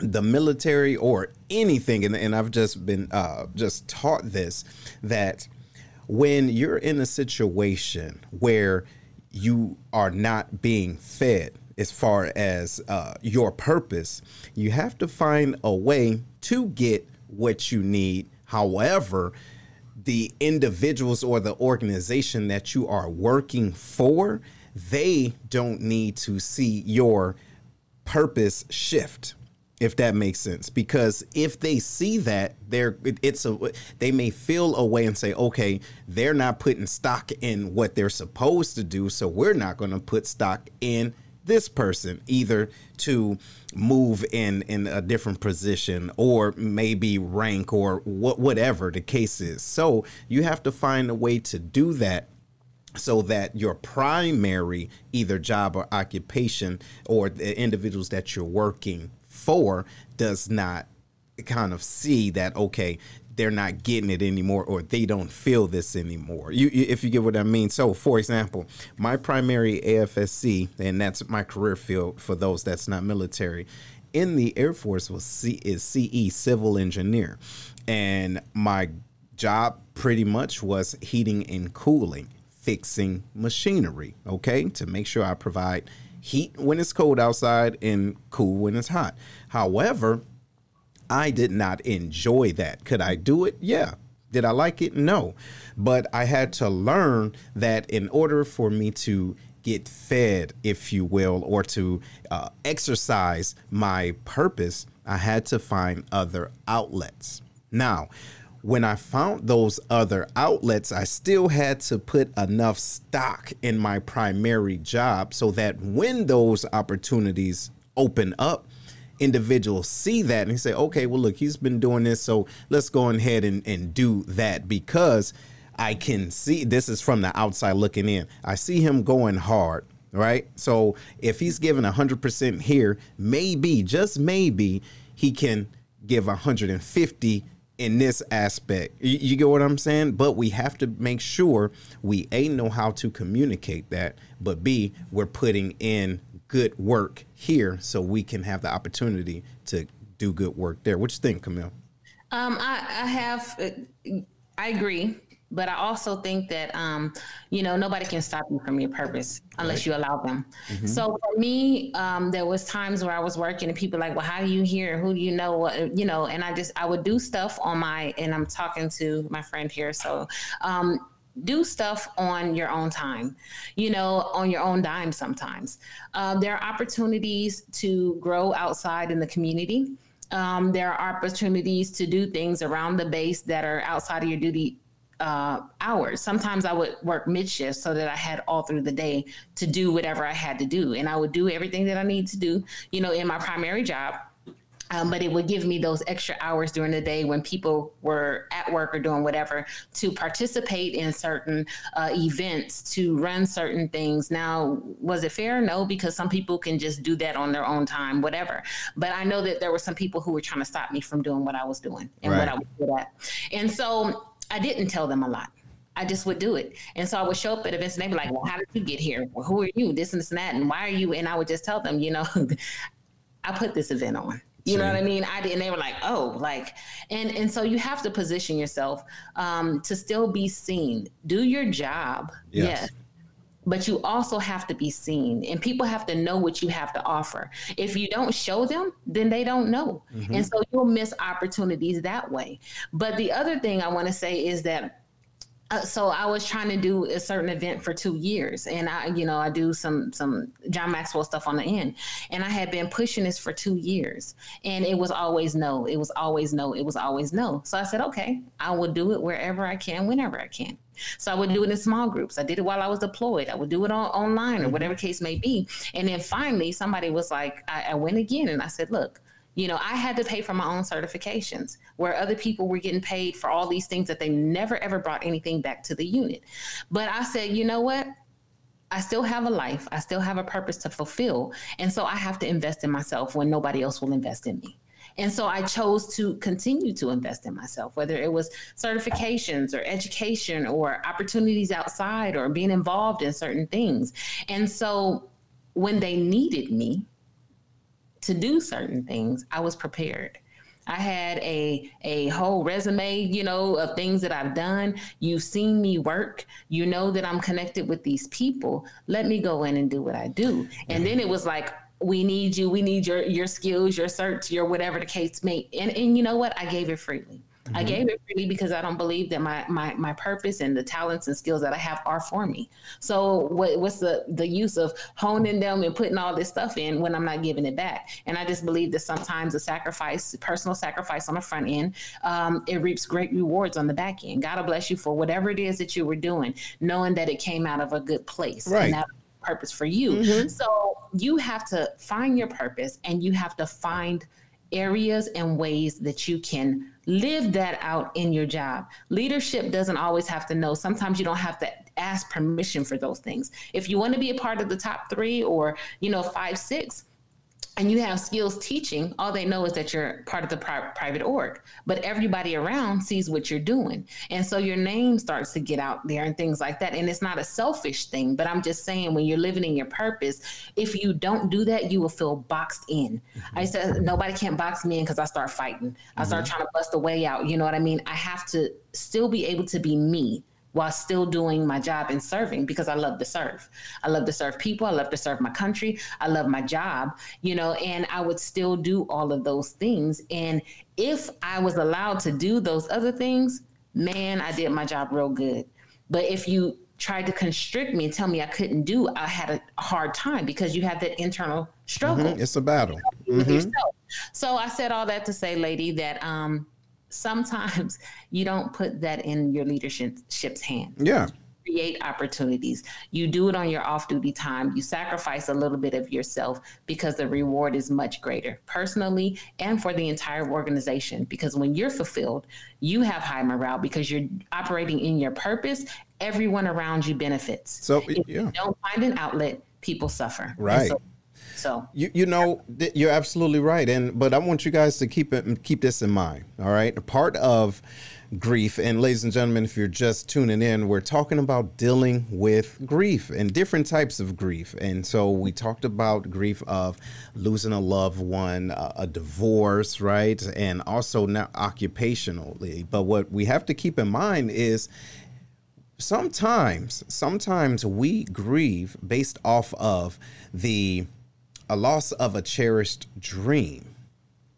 the military or anything and, and i've just been uh, just taught this that when you're in a situation where you are not being fed as far as uh, your purpose you have to find a way to get what you need. However the individuals or the organization that you are working for they don't need to see your purpose shift if that makes sense. Because if they see that they're it's a they may feel a way and say okay they're not putting stock in what they're supposed to do so we're not going to put stock in this person either to move in in a different position or maybe rank or what whatever the case is. So you have to find a way to do that so that your primary either job or occupation or the individuals that you're working for does not kind of see that okay they're not getting it anymore or they don't feel this anymore. You, you, if you get what i mean. So for example my primary afsc and that's my career field for those that's not military in the air force was C, is ce civil engineer. And my job pretty much was heating and cooling fixing machinery okay to make sure i provide heat when it's cold outside and cool when it's hot. However, I did not enjoy that. Could I do it? Yeah. Did I like it? No. But I had to learn that in order for me to get fed, if you will, or to uh, exercise my purpose, I had to find other outlets. Now, when I found those other outlets, I still had to put enough stock in my primary job so that when those opportunities open up, individuals see that and say, okay, well, look, he's been doing this, so let's go ahead and, and do that because I can see this is from the outside looking in. I see him going hard, right? So if he's giving 100% here, maybe, just maybe, he can give 150 in this aspect. You, you, get what I'm saying? But we have to make sure we A, know how to communicate that, but B, we're putting in good work here so we can have the opportunity to do good work there. What you think, Camille? Um, I, I have, I agree. But I also think that, um, you know, nobody can stop you from your purpose unless right. you allow them. Mm-hmm. So for me, um, there was times where I was working and people like, well, how do you hear? Who do you know? What, you know, and I just, I would do stuff on my, and I'm talking to my friend here. So, um, do stuff on your own time, you know, on your own dime sometimes. Uh, there are opportunities to grow outside in the community. Um, there are opportunities to do things around the base that are outside of your duty uh, hours. Sometimes I would work mid shift so that I had all through the day to do whatever I had to do. And I would do everything that I need to do, you know, in my primary job. Um, but it would give me those extra hours during the day when people were at work or doing whatever to participate in certain uh, events, to run certain things. Now, was it fair? No, because some people can just do that on their own time, whatever. But I know that there were some people who were trying to stop me from doing what I was doing and right. what I was good at. And so I didn't tell them a lot. I just would do it. And so I would show up at events and they'd be like, Well, how did you get here? Well, who are you? This and this and that. And why are you? And I would just tell them, you know, I put this event on. You know what I mean? I did, and they were like, "Oh, like," and and so you have to position yourself um, to still be seen. Do your job, yes. yes, but you also have to be seen, and people have to know what you have to offer. If you don't show them, then they don't know, mm-hmm. and so you'll miss opportunities that way. But the other thing I want to say is that uh, so I was trying to do a certain event for two years, and I, you know, I do some some John Maxwell stuff on the end, and I had been pushing this for two years, and it was always no, it was always no, it was always no. So I said, okay, I will do it wherever I can, whenever I can. So I would do it in small groups. I did it while I was deployed. I would do it on, online or mm-hmm. whatever case may be. And then finally, somebody was like, I, I went again, and I said, look, you know, I had to pay for my own certifications where other people were getting paid for all these things that they never ever brought anything back to the unit. But I said, you know what? I still have a life. I still have a purpose to fulfill. And so I have to invest in myself when nobody else will invest in me. And so I chose to continue to invest in myself, whether it was certifications or education or opportunities outside or being involved in certain things. And so when they needed me, to do certain things, I was prepared. I had a a whole resume, you know, of things that I've done. You've seen me work. You know that I'm connected with these people. Let me go in and do what I do. And then it was like, we need you. We need your your skills, your certs, your whatever the case may. And and you know what? I gave it freely. Mm-hmm. I gave it freely because I don't believe that my, my my purpose and the talents and skills that I have are for me. So what, what's the the use of honing them and putting all this stuff in when I'm not giving it back? And I just believe that sometimes the sacrifice, personal sacrifice on the front end, um, it reaps great rewards on the back end. God bless you for whatever it is that you were doing, knowing that it came out of a good place. Right purpose for you. Mm-hmm. So you have to find your purpose and you have to find areas and ways that you can live that out in your job. Leadership doesn't always have to know. Sometimes you don't have to ask permission for those things. If you want to be a part of the top 3 or, you know, 5 6, and you have skills teaching, all they know is that you're part of the pri- private org. But everybody around sees what you're doing. And so your name starts to get out there and things like that. And it's not a selfish thing, but I'm just saying when you're living in your purpose, if you don't do that, you will feel boxed in. Mm-hmm. I said, nobody can't box me in because I start fighting. I start mm-hmm. trying to bust a way out. You know what I mean? I have to still be able to be me while still doing my job and serving because I love to serve. I love to serve people. I love to serve my country. I love my job, you know, and I would still do all of those things. And if I was allowed to do those other things, man, I did my job real good. But if you tried to constrict me and tell me I couldn't do, I had a hard time because you have that internal struggle. Mm-hmm. It's a battle. Mm-hmm. So I said all that to say, lady, that um, sometimes you don't put that in your leadership's hand. Yeah. Create opportunities. You do it on your off duty time. You sacrifice a little bit of yourself because the reward is much greater, personally and for the entire organization. Because when you're fulfilled, you have high morale because you're operating in your purpose. Everyone around you benefits. So, if yeah. you don't find an outlet, people suffer. Right. So so you you know you're absolutely right, and but I want you guys to keep it keep this in mind. All right, part of grief, and ladies and gentlemen, if you're just tuning in, we're talking about dealing with grief and different types of grief. And so we talked about grief of losing a loved one, a, a divorce, right, and also now occupationally. But what we have to keep in mind is sometimes sometimes we grieve based off of the a loss of a cherished dream.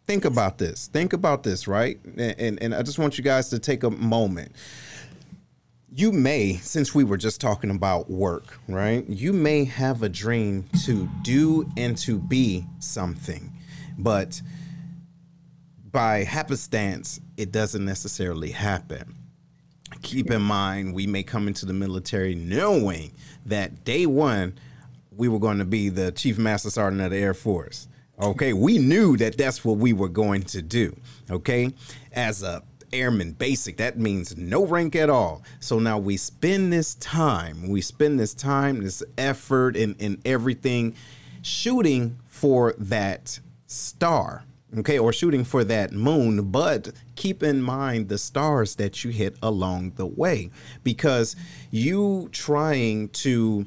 Think about this. Think about this, right? And, and, and I just want you guys to take a moment. You may, since we were just talking about work, right? You may have a dream to do and to be something, but by happenstance, it doesn't necessarily happen. Keep in mind, we may come into the military knowing that day one, we were going to be the chief master sergeant of the Air Force. Okay, we knew that that's what we were going to do. Okay, as a airman basic that means no rank at all so now we spend this time we spend this time this effort and, and everything shooting for that star okay or shooting for that moon but keep in mind the stars that you hit along the way because you trying to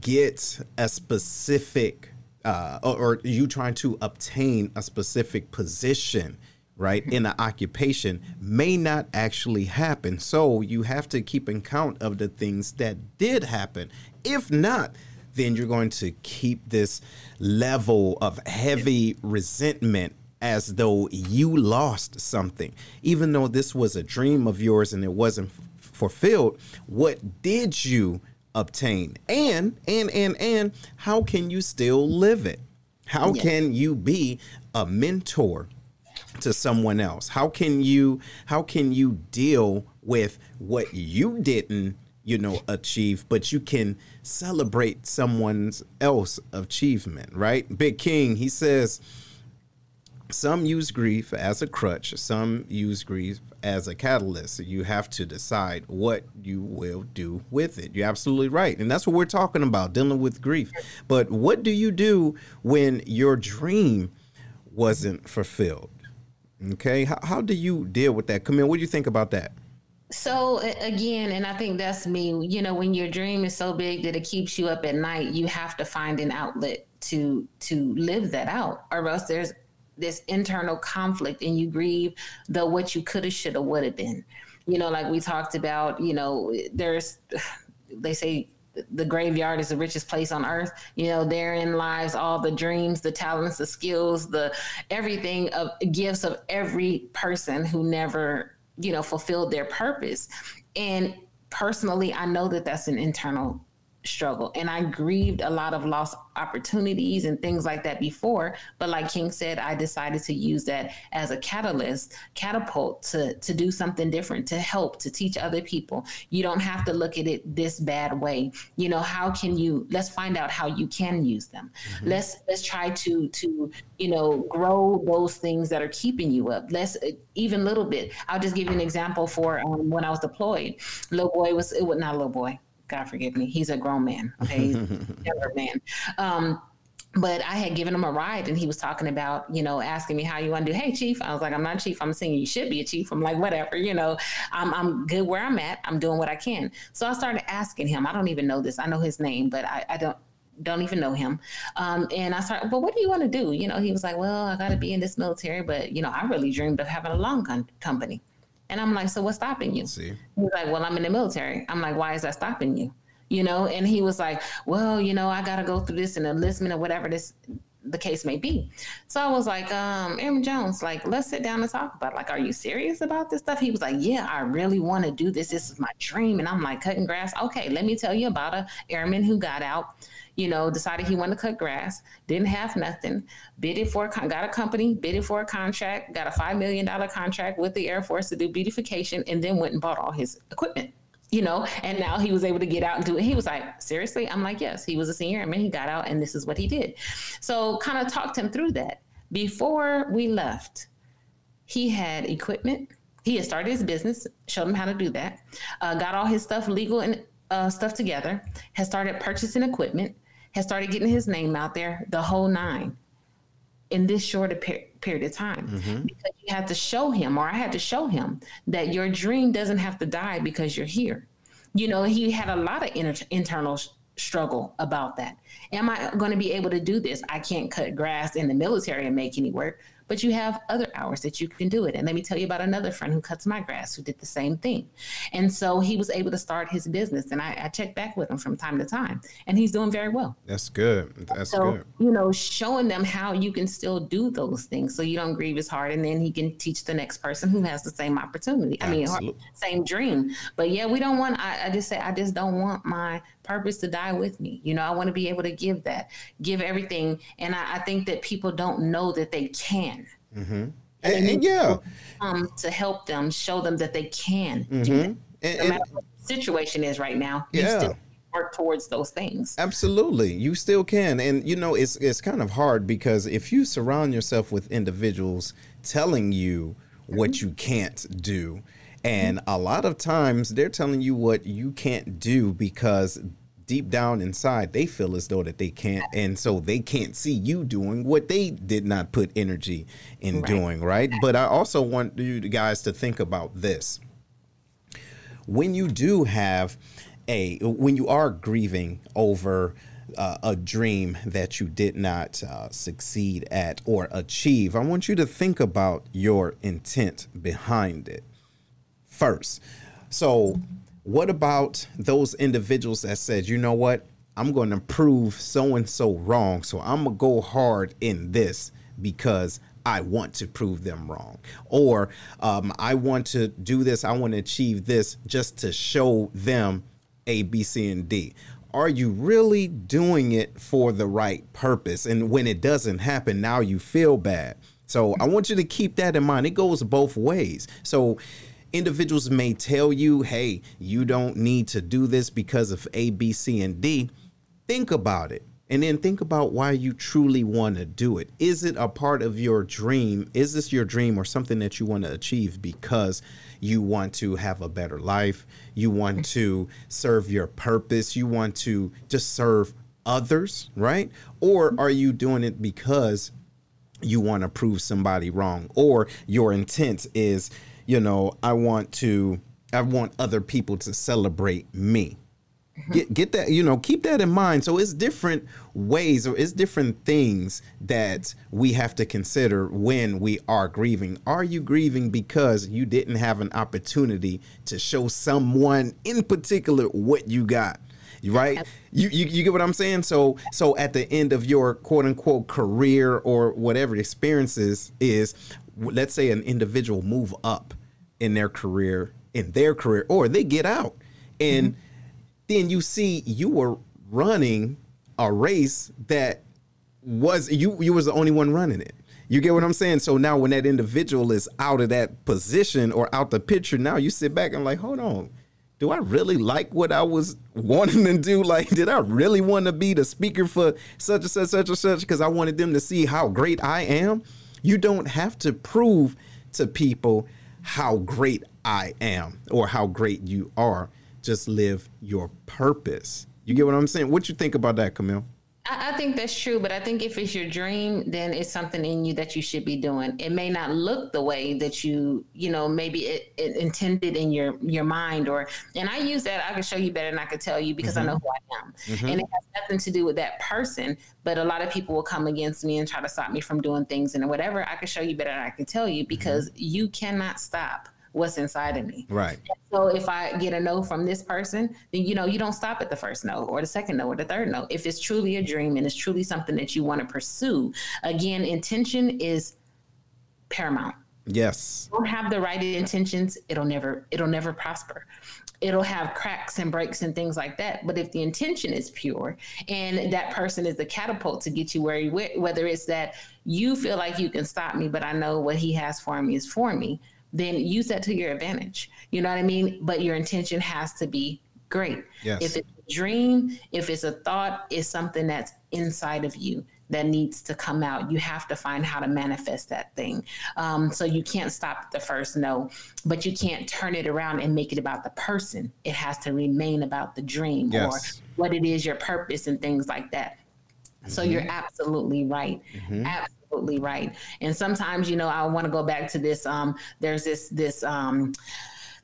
get a specific uh, or, or you trying to obtain a specific position right in an occupation may not actually happen. So you have to keep in count of the things that did happen. If not then you're going to keep this level of heavy resentment as though you lost something. Even though this was a dream of yours and it wasn't f- fulfilled what did you obtain. And and and and how can you still live it? How yeah. can you be a mentor to someone else? How can you how can you deal with what you didn't you know achieve but you can celebrate someone's else achievement right? Big king he says some use grief as a crutch some use grief as a catalyst you have to decide what you will do with it you're absolutely right and that's what we're talking about dealing with grief but what do you do when your dream wasn't fulfilled Okay, how, how do you deal with that? Come in, what do you think about that? So again, and I think that's me. You know, when your dream is so big that it keeps you up at night, you have to find an outlet to to live that out, or else there's this internal conflict, and you grieve the what you could have, should have, would have been. You know, like we talked about. You know, there's they say the graveyard is the richest place on earth. You know, therein lies all the dreams, the talents, the skills, the everything of gifts of every person who never, you know, fulfilled their purpose. And personally, I know that that's an internal struggle. And I grieved a lot of lost opportunities and things like that before. But like King said, I decided to use that as a catalyst, catapult to, to do something different, to help, to teach other people. You don't have to look at it this bad way. You know, how can you let's find out how you can use them. Mm-hmm. Let's let's try to to, you know, grow those things that are keeping you up. Let's even little bit. I'll just give you an example for um, when I was deployed. Little boy was it was not a little boy God forgive me, he's a grown man. Okay, he's a man. Um, but I had given him a ride and he was talking about, you know, asking me how you want to do. Hey, chief. I was like, I'm not a chief. I'm saying you should be a chief. I'm like, whatever, you know, I'm, I'm good where I'm at. I'm doing what I can. So I started asking him. I don't even know this. I know his name, but I, I don't, don't even know him. Um, and I started, well, what do you want to do? You know, he was like, well, I got to be in this military, but, you know, I really dreamed of having a long gun company. And I'm like, so what's stopping you? See. He's like, well, I'm in the military. I'm like, why is that stopping you? you know and he was like well you know i got to go through this and enlistment or whatever this the case may be so i was like um aaron jones like let's sit down and talk about it. like are you serious about this stuff he was like yeah i really want to do this this is my dream and i'm like cutting grass okay let me tell you about a airman who got out you know, decided he wanted to cut grass, didn't have nothing, bidded for, got a company, bidded for a contract, got a $5 million contract with the Air Force to do beautification, and then went and bought all his equipment you know, and now he was able to get out and do it. He was like, seriously? I'm like, yes, he was a senior airman. He got out and this is what he did. So kind of talked him through that. Before we left, he had equipment. He had started his business, showed him how to do that, uh, got all his stuff legal and uh, stuff together, has started purchasing equipment, has started getting his name out there, the whole nine in this short a per- period of time. Mm-hmm. because you have to show him or i had to show him that your dream doesn't have to die because you're here. You know he had a lot of inter- internal sh- struggle about that. Am i going to be able to do this? I can't cut grass in the military and make any work but you have other hours that you can do it. And let me tell you about another friend who cuts my grass who did the same thing. And so he was able to start his business. And I, I check back with him from time to time. And he's doing very well. That's good. That's so, good. You know, showing them how you can still do those things so you don't grieve as hard. And then he can teach the next person who has the same opportunity. I mean, same dream. But yeah, we don't want, I, I just say, I just don't want my purpose to die with me. You know, I want to be able to give that, give everything. And I, I think that people don't know that they can. Mm-hmm. And, and, yeah, um, to help them, show them that they can. Mm-hmm. No matter what the situation is right now. Yeah. work towards those things. Absolutely, you still can, and you know it's it's kind of hard because if you surround yourself with individuals telling you what you can't do, and a lot of times they're telling you what you can't do because deep down inside they feel as though that they can't and so they can't see you doing what they did not put energy in right. doing right? But i also want you guys to think about this. When you do have a when you are grieving over uh, a dream that you did not uh, succeed at or achieve, I want you to think about your intent behind it first. So, what about those individuals that said, you know what, I'm going to prove so and so wrong, so I'm gonna go hard in this because I want to prove them wrong, or um, I want to do this, I want to achieve this just to show them A, B, C, and D. Are you really doing it for the right purpose? And when it doesn't happen, now you feel bad. So I want you to keep that in mind. It goes both ways. So individuals may tell you, hey, you don't need to do this because of A, B, C, and D. Think about it and then think about why you truly want to do it. Is it a part of your dream? Is this your dream or something that you want to achieve because you want to have a better life? You want to serve your purpose? You want to just serve others, right? Or are you doing it because you want to prove somebody wrong? Or your intent is, you know, I want to I want other people to celebrate me mm-hmm. Get get that, you know, keep that in mind. So it's different ways or it's different things that we have to consider when we are grieving. Are you grieving because you didn't have an opportunity to show someone in particular what you got? right you, you you get what i'm saying so so at the end of your quote unquote career or whatever experiences is let's say an individual move up in their career in their career or they get out and mm-hmm then you see you were running a race that was you you was the only one running it. You get what I'm saying? So now when that individual is out of that position or out the picture, now you sit back and like, hold on. Do I really like what I was wanting to do? Like, did I really want to be the speaker for such and such, such and such? Because I wanted them to see how great I am. You don't have to prove to people how great I am or how great you are just live your purpose. You get what I'm saying? What you think about that, Camille? I, I think that's true, but I think if it's your dream, then it's something in you that you should be doing. It may not look the way that you, you know, maybe it, it intended in your your mind, or and I use that. I can show you better than I could tell you because mm-hmm. I know who I am, mm-hmm. and it has nothing to do with that person. But a lot of people will come against me and try to stop me from doing things and whatever. I can show you better than I can tell you because mm-hmm. you cannot stop what's inside of me. Right. And so if I get a no from this person, then you know you don't stop at the first no or the second no or the third no. If it's truly a dream and it's truly something that you want to pursue, again, intention is paramount. Yes. don't have the right intentions, it'll never it'll never prosper. It'll have cracks and breaks and things like that. But if the intention is pure and that person is the catapult to get you where you whether it's that you feel like you can stop me, but I know what he has for me is for me then use that to your advantage. You know what I mean? But your intention has to be great. Yes. If it's a dream, if it's a thought, it's something that's inside of you that needs to come out. You have to find how to manifest that thing. Um, so you can't stop the first no, but you can't turn it around and make it about the person. It has to remain about the dream yes. or what it is, your purpose, and things like that. So mm-hmm. you're absolutely right. Mm-hmm. Absolutely absolutely right. And sometimes, you know, I want to go back to this. Um, there's this this um,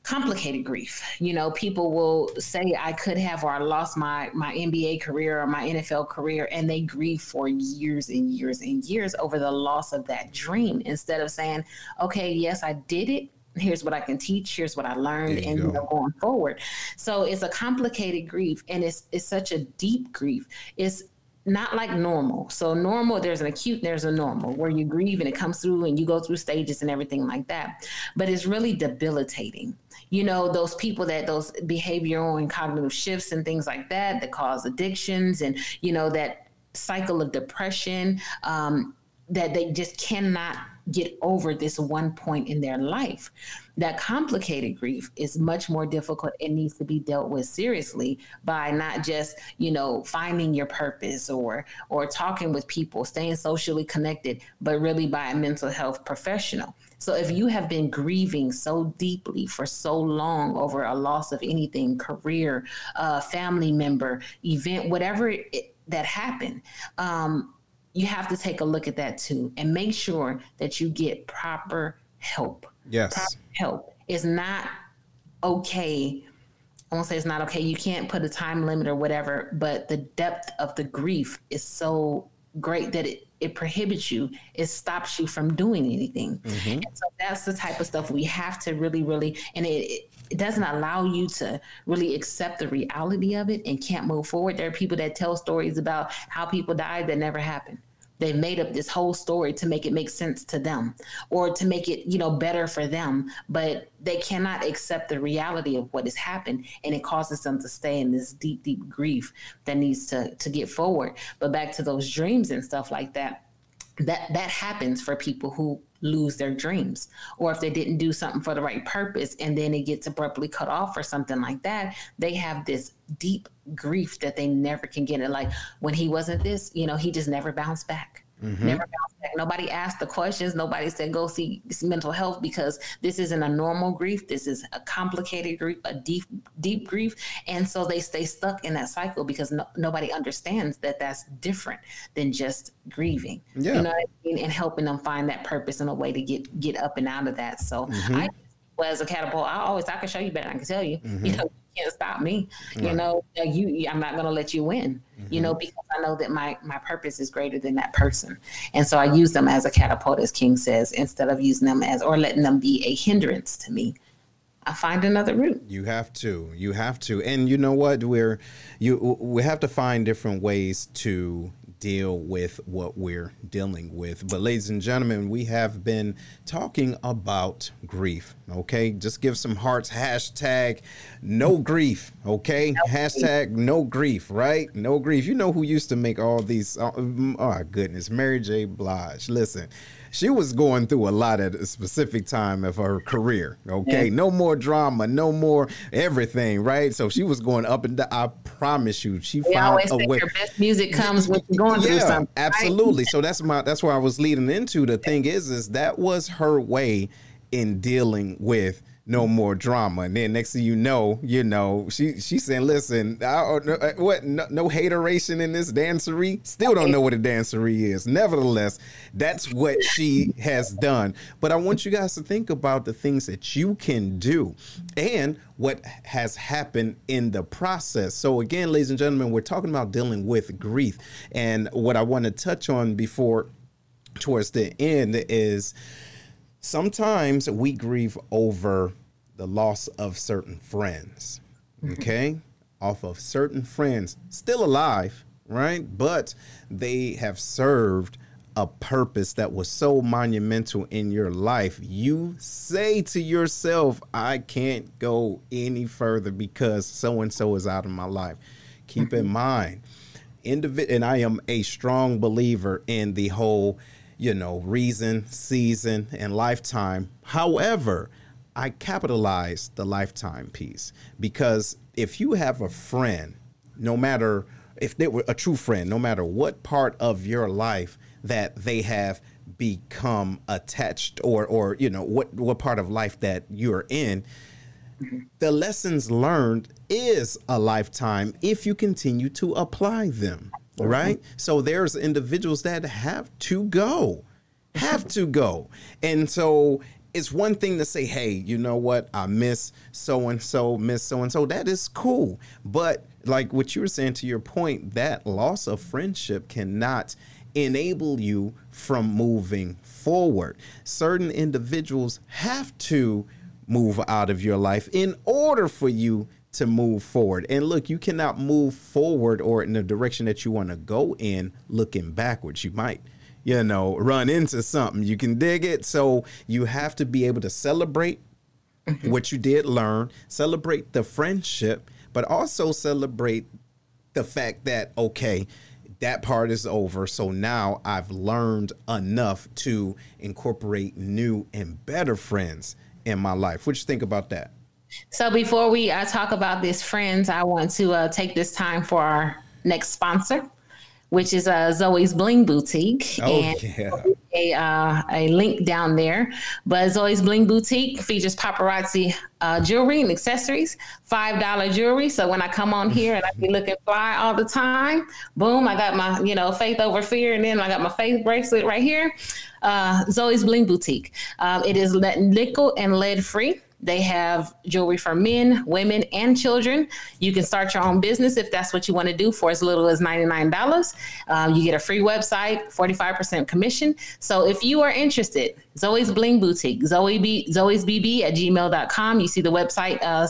complicated grief. You know, people will say I could have or I lost my my NBA career or my NFL career and they grieve for years and years and years over the loss of that dream instead of saying, "Okay, yes, I did it. Here's what I can teach, here's what I learned and you know, going forward." So it's a complicated grief and it's it's such a deep grief. It's not like normal. So normal, there's an acute, there's a normal where you grieve and it comes through and you go through stages and everything like that. But it's really debilitating. You know, those people that those behavioral and cognitive shifts and things like that that cause addictions and you know that cycle of depression. Um, that they just cannot get over this one point in their life. That complicated grief is much more difficult and needs to be dealt with seriously by not just, you know, finding your purpose or or talking with people, staying socially connected, but really by a mental health professional. So if you have been grieving so deeply for so long over a loss of anything, career, uh, family member, event, whatever it, that happened, um, you have to take a look at that too and make sure that you get proper help. Yes. Proper help. It's not okay. I won't say it's not okay. You can't put a time limit or whatever, but the depth of the grief is so great that it, it prohibits you, it stops you from doing anything. Mm-hmm. so that's the type of stuff we have to really, really, and it, it doesn't allow you to really accept the reality of it and can't move forward. There are people that tell stories about how people died that never happened. They've made up this whole story to make it make sense to them or to make it, you know, better for them, but they cannot accept the reality of what has happened and it causes them to stay in this deep deep grief that needs to to get forward. But back to those dreams and stuff like that, that that happens for people who lose their dreams or if they didn't do something for the right purpose and then it gets abruptly cut off or something like that they have this deep grief that they never can get. It like when he wasn't this you know he just never bounced back mm-hmm. never nobody asked the questions nobody said go see mental health because this isn't a normal grief this is a complicated grief a deep deep grief and so they stay stuck in that cycle because no, nobody understands that that's different than just grieving yeah. you know I mean? and helping them find that purpose and a way to get get up and out of that so mm-hmm. i well, as a catapult i always i can show you better i can tell you mm-hmm. you know you can't stop me right. you know you i'm not going to let you win mm-hmm. you know because i know that my my purpose is greater than that person and so i use them as a catapult as king says instead of using them as or letting them be a hindrance to me I find another route. You have to. You have to. And you know what? We're you we have to find different ways to deal with what we're dealing with. But, ladies and gentlemen, we have been talking about grief. Okay, just give some hearts. Hashtag no grief. Okay, no hashtag grief. no grief. Right? No grief. You know who used to make all these? Oh, oh goodness, Mary J. Blige. Listen she was going through a lot at a specific time of her career. Okay, no more drama, no more everything, right? So she was going up and down. I promise you, she we found a way. Your best music comes when you're going yeah, through something. Absolutely. Right? So that's my that's where I was leading into. The thing is, is that was her way in dealing with no more drama. And then next thing you know, you know, she she's saying, listen, I, uh, what no, no hateration in this dancery. Still don't know what a dancery is. Nevertheless, that's what she has done. But I want you guys to think about the things that you can do and what has happened in the process. So again, ladies and gentlemen, we're talking about dealing with grief. And what I want to touch on before towards the end is sometimes we grieve over the loss of certain friends. Mm-hmm. Okay? Off of certain friends, still alive, right? But they have served a purpose that was so monumental in your life. You say to yourself, I can't go any further because so and so is out of my life. Keep in mm-hmm. mind, individ- and I am a strong believer in the whole you know, reason, season, and lifetime. However, I capitalize the lifetime piece because if you have a friend, no matter if they were a true friend, no matter what part of your life that they have become attached or or you know what what part of life that you're in mm-hmm. the lessons learned is a lifetime if you continue to apply them right? Mm-hmm. So there's individuals that have to go, have to go. And so it's one thing to say, hey, you know what? I miss so and so, miss so and so. That is cool. But like what you were saying to your point, that loss of friendship cannot enable you from moving forward. Certain individuals have to move out of your life in order for you to move forward. And look, you cannot move forward or in the direction that you want to go in looking backwards. You might, you know, run into something. You can dig it. So you have to be able to celebrate mm-hmm. what you did learn, celebrate the friendship, but also celebrate the fact that, okay, that part is over. So now I've learned enough to incorporate new and better friends in my life. What you think about that? So before we uh, talk about this, friends, I want to uh, take this time for our next sponsor, which is uh, Zoe's Bling Boutique. Oh and yeah. A, uh, a link down there. But Zoe's Bling Boutique features paparazzi uh, jewelry and accessories, five dollar jewelry. So when I come on here and I be looking fly all the time, boom, I got my you know faith over fear, and then I got my faith bracelet right here. Uh, Zoe's Bling Boutique. Um, it is nickel and lead free. They have jewelry for men, women, and children. You can start your own business if that's what you want to do for as little as $99. Um, you get a free website, 45% commission. So if you are interested, Zoe's Bling Boutique, Zoe B, Zoe's BB at gmail.com. You see the website uh,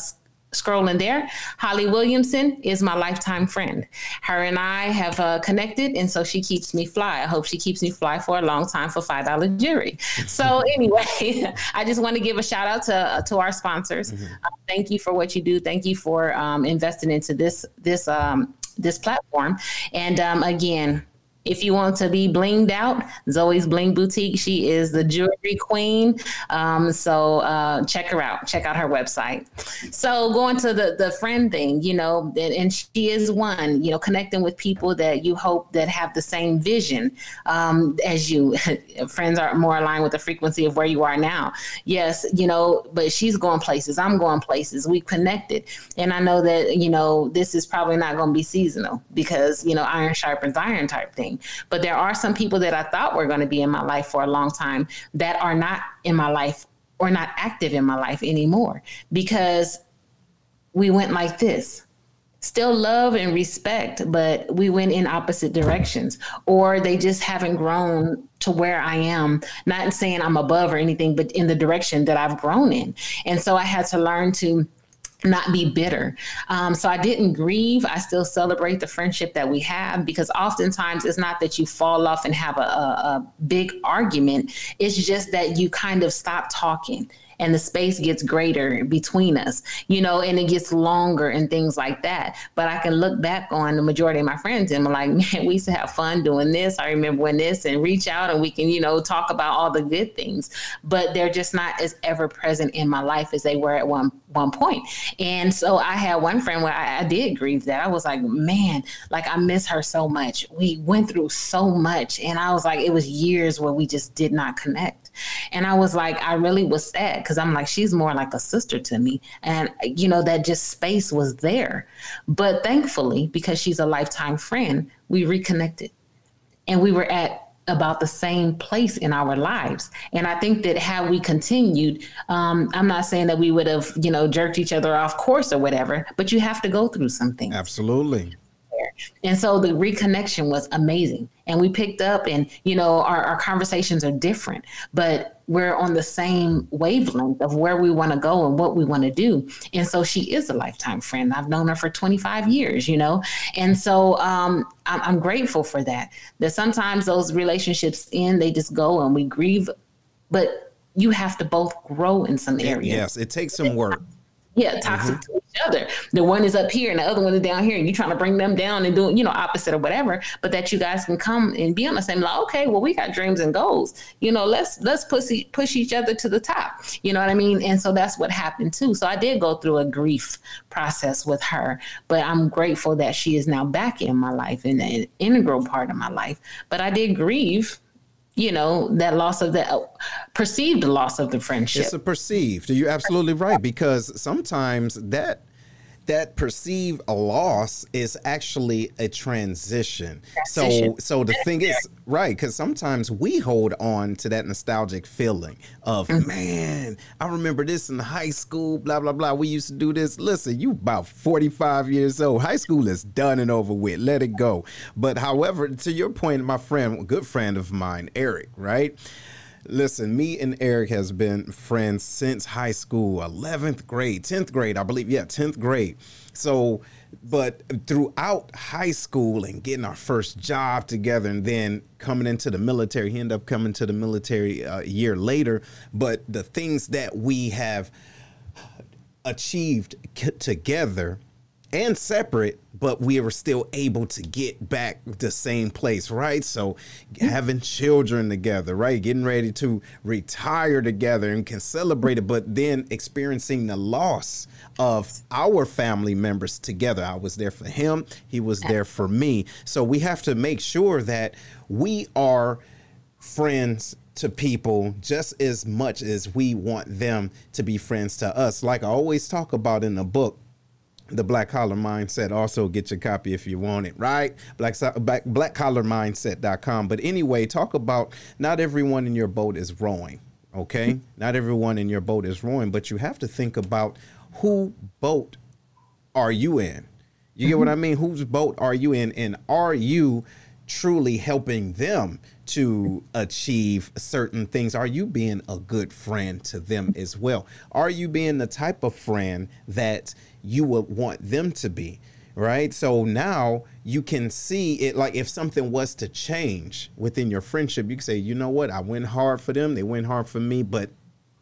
scrolling there. Holly Williamson is my lifetime friend. Her and I have uh, connected, and so she keeps me fly. I hope she keeps me fly for a long time for five dollar jewelry. So anyway, I just want to give a shout out to uh, to our sponsors. Mm-hmm. Uh, thank you for what you do. Thank you for um, investing into this this um, this platform. And um, again, if you want to be blinged out, Zoe's Bling Boutique. She is the jewelry queen. Um, so uh, check her out. Check out her website. So going to the the friend thing, you know, and, and she is one. You know, connecting with people that you hope that have the same vision um, as you. Friends are more aligned with the frequency of where you are now. Yes, you know, but she's going places. I'm going places. We connected, and I know that you know this is probably not going to be seasonal because you know iron sharpens iron type thing. But there are some people that I thought were going to be in my life for a long time that are not in my life or not active in my life anymore because we went like this still love and respect, but we went in opposite directions, or they just haven't grown to where I am. Not saying I'm above or anything, but in the direction that I've grown in. And so I had to learn to not be bitter. Um, so I didn't grieve. I still celebrate the friendship that we have because oftentimes it's not that you fall off and have a, a, a big argument. It's just that you kind of stop talking and the space gets greater between us, you know, and it gets longer and things like that. But I can look back on the majority of my friends and I'm like, man, we used to have fun doing this. I remember when this and reach out and we can, you know, talk about all the good things, but they're just not as ever present in my life as they were at one one point. And so I had one friend where I, I did grieve that. I was like, man, like I miss her so much. We went through so much. And I was like, it was years where we just did not connect. And I was like, I really was sad because I'm like, she's more like a sister to me. And, you know, that just space was there. But thankfully, because she's a lifetime friend, we reconnected and we were at about the same place in our lives. And I think that had we continued, um, I'm not saying that we would have, you know, jerked each other off course or whatever, but you have to go through something. Absolutely. And so the reconnection was amazing. And we picked up, and, you know, our, our conversations are different, but we're on the same wavelength of where we want to go and what we want to do. And so she is a lifetime friend. I've known her for 25 years, you know? And so um, I'm, I'm grateful for that. That sometimes those relationships end, they just go and we grieve, but you have to both grow in some areas. Yes, it takes some work. Yeah, toxic mm-hmm. to each other. The one is up here and the other one is down here, and you're trying to bring them down and doing, you know, opposite or whatever. But that you guys can come and be on the same like, okay, well, we got dreams and goals. You know, let's let's push push each other to the top. You know what I mean? And so that's what happened too. So I did go through a grief process with her, but I'm grateful that she is now back in my life and an integral part of my life. But I did grieve you know that loss of the uh, perceived loss of the friendship. it's a perceived. You're absolutely right because sometimes that that perceive a loss is actually a transition. transition. So so the thing is right cuz sometimes we hold on to that nostalgic feeling of mm-hmm. man, I remember this in high school blah blah blah we used to do this. Listen, you about 45 years old. High school is done and over with. Let it go. But however, to your point my friend, good friend of mine, Eric, right? Listen, me and Eric has been friends since high school, 11th grade, 10th grade, I believe. Yeah, 10th grade. So, but throughout high school and getting our first job together and then coming into the military, he ended up coming to the military uh, a year later. But the things that we have achieved together and separate, but we were still able to get back the same place, right? So having children together, right? Getting ready to retire together and can celebrate it, but then experiencing the loss of our family members together. I was there for him, he was there for me. So we have to make sure that we are friends to people just as much as we want them to be friends to us. Like I always talk about in the book, the black collar mindset. Also get your copy if you want it right? Black black, black collar mindset.com but anyway talk about not everyone in your boat is rowing okay? Hmm. Not everyone in your boat is rowing but you have to think about who boat are you in? You get what mm-hmm. i mean? Whose boat are you in? And are you truly helping them to achieve certain things? Are you being a good friend to them as well? Are you being the type of friend that you would want them to be? Right. So now you can see it like if something was to change within your friendship, you can say, you know what, I went hard for them, they went hard for me, but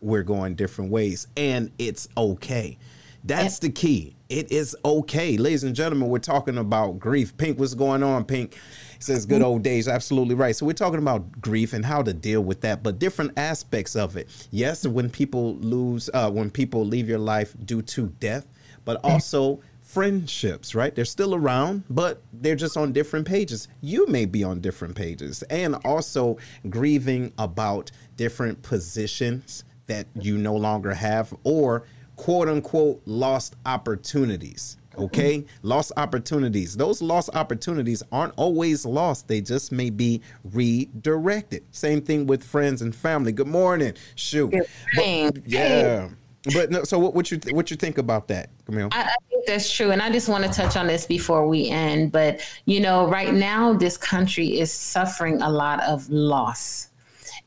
we're going different ways. And it's okay. That's the key. It is okay. Ladies and gentlemen, we're talking about grief. Pink, what's going on, Pink? says good old days. Absolutely right. So we're talking about grief and how to deal with that, but different aspects of it. Yes, when people lose, uh, when people leave your life due to death, but also friendships, right? They're still around, but they're just on different pages. You may be on different pages, and also grieving about different positions that you no longer have or quote unquote lost opportunities. Okay, lost opportunities. Those lost opportunities aren't always lost. They just may be redirected. Same thing with friends and family. Good morning. Shoot. Good morning. But, yeah. But no, so what, what you th- what you think about that, Camille? I, I, think that's true, and I just want to touch on this before we end. But you know, right now this country is suffering a lot of loss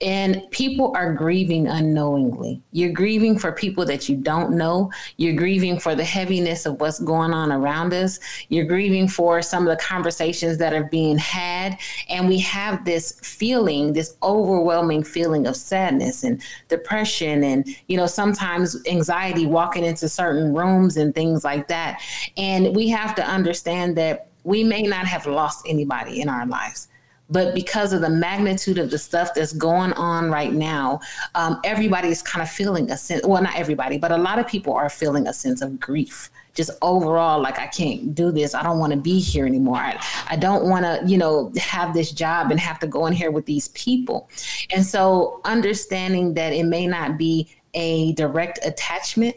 and people are grieving unknowingly. You're grieving for people that you don't know. You're grieving for the heaviness of what's going on around us. You're grieving for some of the conversations that are being had. And we have this feeling, this overwhelming feeling of sadness and depression, and, you know, sometimes anxiety walking into certain rooms and things like that. And we have to understand that we may not have lost anybody in our lives but because of the magnitude of the stuff that's going on right now, um, everybody is kind of feeling a sense. Well, not everybody, but a lot of people are feeling a sense of grief. Just overall, like I can't do this. I don't want to be here anymore. I, I don't want to, you know, have this job and have to go in here with these people. And so, understanding that it may not be a direct attachment,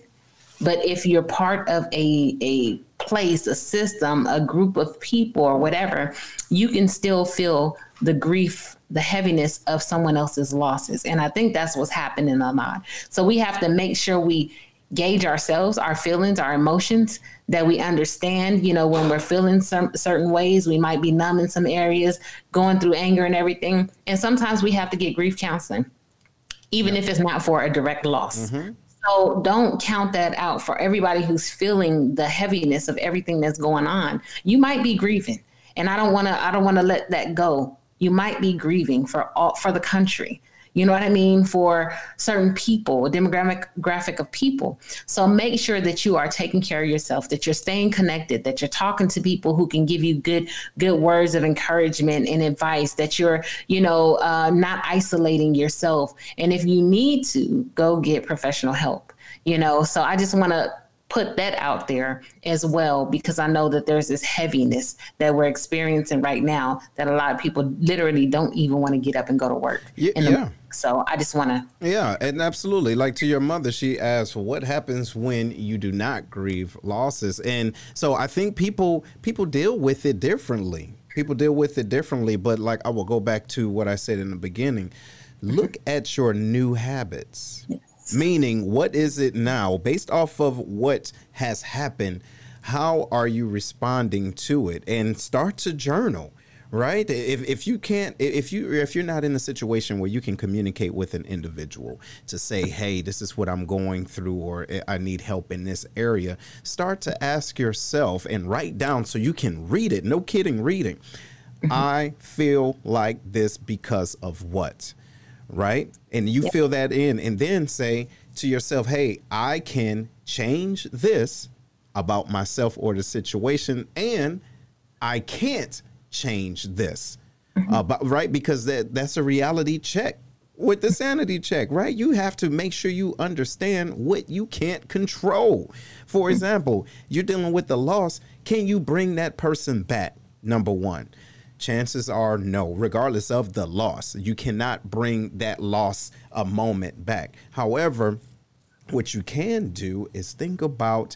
but if you're part of a a place, a system, a group of people, or whatever, you can still feel the grief, the heaviness of someone else's losses. And I think that's what's happening a lot. So we have to make sure we gauge ourselves, our feelings, our emotions, that we understand, you know, when we're feeling some certain ways, we might be numb in some areas, going through anger and everything. And sometimes we have to get grief counseling, even if it's not for a direct loss. Mm-hmm. So don't count that out for everybody who's feeling the heaviness of everything that's going on. You might be grieving, and I don't want to. I don't want to let that go. You might be grieving for all for the country you know what I mean, for certain people, demographic graphic of people. So make sure that you are taking care of yourself, that you're staying connected, that you're talking to people who can give you good good words of encouragement and advice, that you're, you know, uh, not isolating yourself. And if you need to, go get professional help. You know, so I just want to put that out there as well because I know that there's this heaviness that we're experiencing right now that a lot of people literally don't even want to get up and go to work. Yeah. yeah. So I just want to. Yeah, and absolutely. Like to your mother, she asked, "What happens when you do not grieve losses?" And so I think people people deal with it differently. People deal with it differently. But like I will go back to what I said in the beginning. Look at your new habits. Yeah Meaning, what is it now based off of what has happened? How are you responding to it? And start to journal right if, if you can't if you if you're not in a situation where you can communicate with an individual to say hey this is what i'm going through or i need help in this area start to ask yourself and write down so you can read it no kidding reading mm-hmm. i feel like this because of what right? And you yep. fill that in and then say to yourself, hey, I can change this. about myself or the situation, and I can't change this. Mm-hmm. Uh, but, right? Because that, that's a reality check with the sanity check, right? You have to make sure you understand what you can't control. For mm-hmm. example, you're dealing with the loss. Can you bring that person back? Number one. Chances are no, regardless of the loss. You cannot bring that loss a moment back. However, what you can do is think about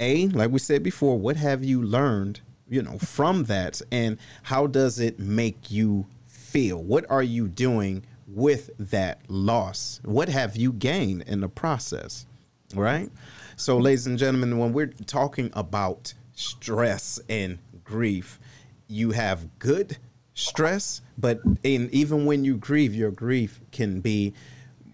a like we said before what have you learned you know from that and how does it make you feel what are you doing with that loss what have you gained in the process right so ladies and gentlemen when we're talking about stress and grief you have good stress but in even when you grieve your grief can be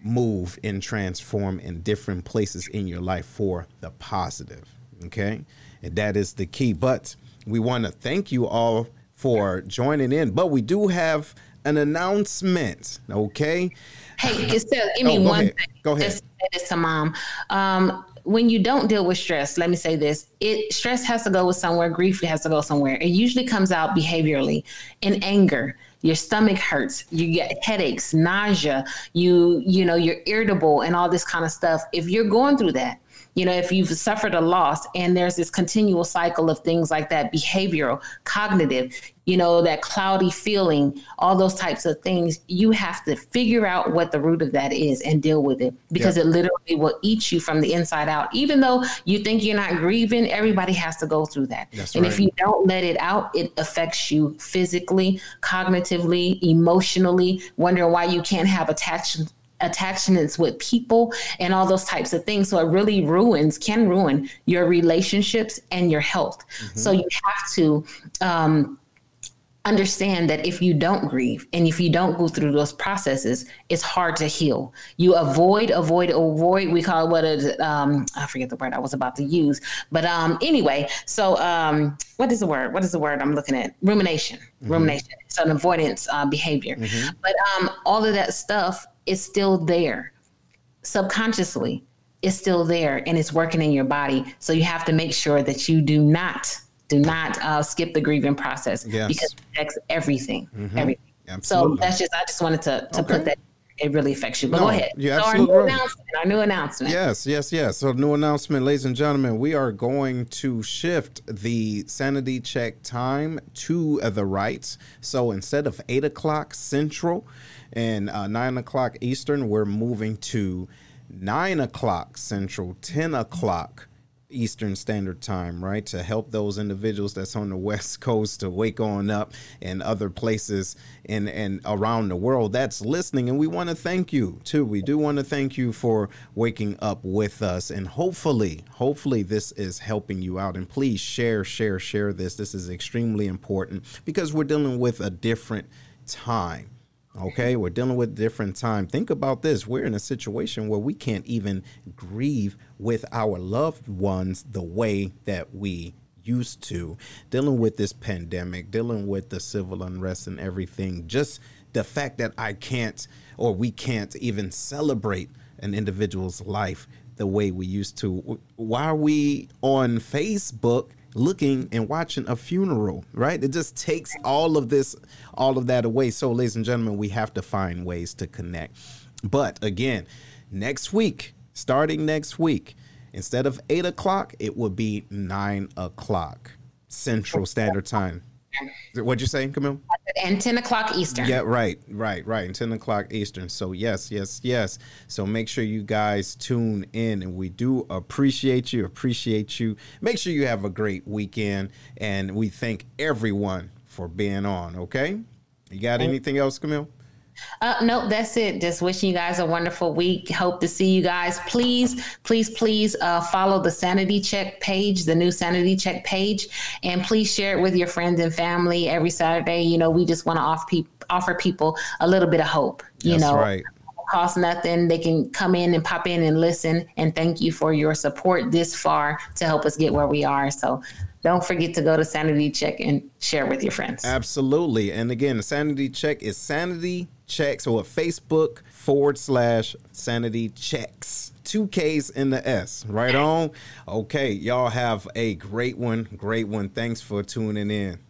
moved and transform in different places in your life for the positive okay and that is the key but we want to thank you all for joining in, but we do have an announcement. Okay. Hey, Estelle, give me oh, one ahead. thing. Go ahead. Just to mom. Um, when you don't deal with stress, let me say this: it stress has to go with somewhere. Grief has to go somewhere. It usually comes out behaviorally in anger. Your stomach hurts. You get headaches, nausea. You you know you're irritable and all this kind of stuff. If you're going through that, you know, if you've suffered a loss and there's this continual cycle of things like that, behavioral, cognitive, you know, that cloudy feeling, all those types of things, you have to figure out what the root of that is and deal with it because it literally will eat you from the inside out. Even though you think you're not grieving, everybody has to go through that. That's and right. if you don't let it out, it affects you physically, cognitively, emotionally, wondering why you can't have attachment attachments with people and all those types of things. So it really ruins, can ruin your relationships and your health. Mm-hmm. So you have to um, understand that if you don't grieve and if you don't go through those processes, it's hard to heal. You avoid, avoid, avoid. We call it what is um, I forget the word I was about to use, but um, anyway. So um, what is the word? What is the word I'm looking at? Rumination. Mm-hmm. Rumination. It's an avoidance uh, behavior. Mm-hmm. But um, all of that stuff is still there subconsciously. It's still there and it's working in your body. So you have to make sure that you do not do not uh, skip the grieving process yes. because it affects everything. Mm-hmm. Everything. Absolutely. So that's just I just wanted to to okay. put that it really affects you. But no, go ahead. Yeah, so our new right. announcement. Our new announcement. Yes, yes, yes. So new announcement, ladies and gentlemen. We are going to shift the sanity check time to the right. So instead of eight o'clock central and uh, nine o'clock eastern, we're moving to nine o'clock central, ten o'clock Eastern Standard Time, right? To help those individuals that's on the West Coast to wake on up and other places and and around the world that's listening. And we want to thank you too. We do want to thank you for waking up with us. And hopefully, hopefully this is helping you out. And please share, share, share this. This is extremely important because we're dealing with a different time Okay, we're dealing with different time. Think about this. We're in a situation where we can't even grieve with our loved ones the way that we used to. Dealing with this pandemic, dealing with the civil unrest and everything. Just the fact that I can't or we can't even celebrate an individual's life the way we used to. Why are we on Facebook looking and watching a funeral, right? It just takes all of this, all of that away. So, ladies and gentlemen, we have to find ways to connect. But again, next week, starting next week, instead of eight o'clock, it will be nine o'clock Central Standard Time. What'd you say, Camille? And 10 o'clock Eastern. Yeah, right, right, right. And 10 o'clock Eastern. So, yes, yes, yes. So, make sure you guys tune in. And we do appreciate you, appreciate you. Make sure you have a great weekend. And we thank everyone for being on, okay? You got anything else, Camille? Uh, no, that's it. Just wishing you guys a wonderful week. Hope to see you guys. Please, please, please uh, follow the Sanity Check page, the new Sanity Check page, and please share it with your friends and family every Saturday. You know, we just want to offer, pe- offer people a little bit of hope. You that's know, right cost nothing. They can come in and pop in and listen. And thank you for your support this far to help us get where we are. So don't forget to go to Sanity Check and share with your friends. Absolutely. And again, Sanity Check is Sanity Check. So a Facebook forward slash Sanity Checks two K's in the S. Right on. Okay, y'all have a great one. Great one. Thanks for tuning in.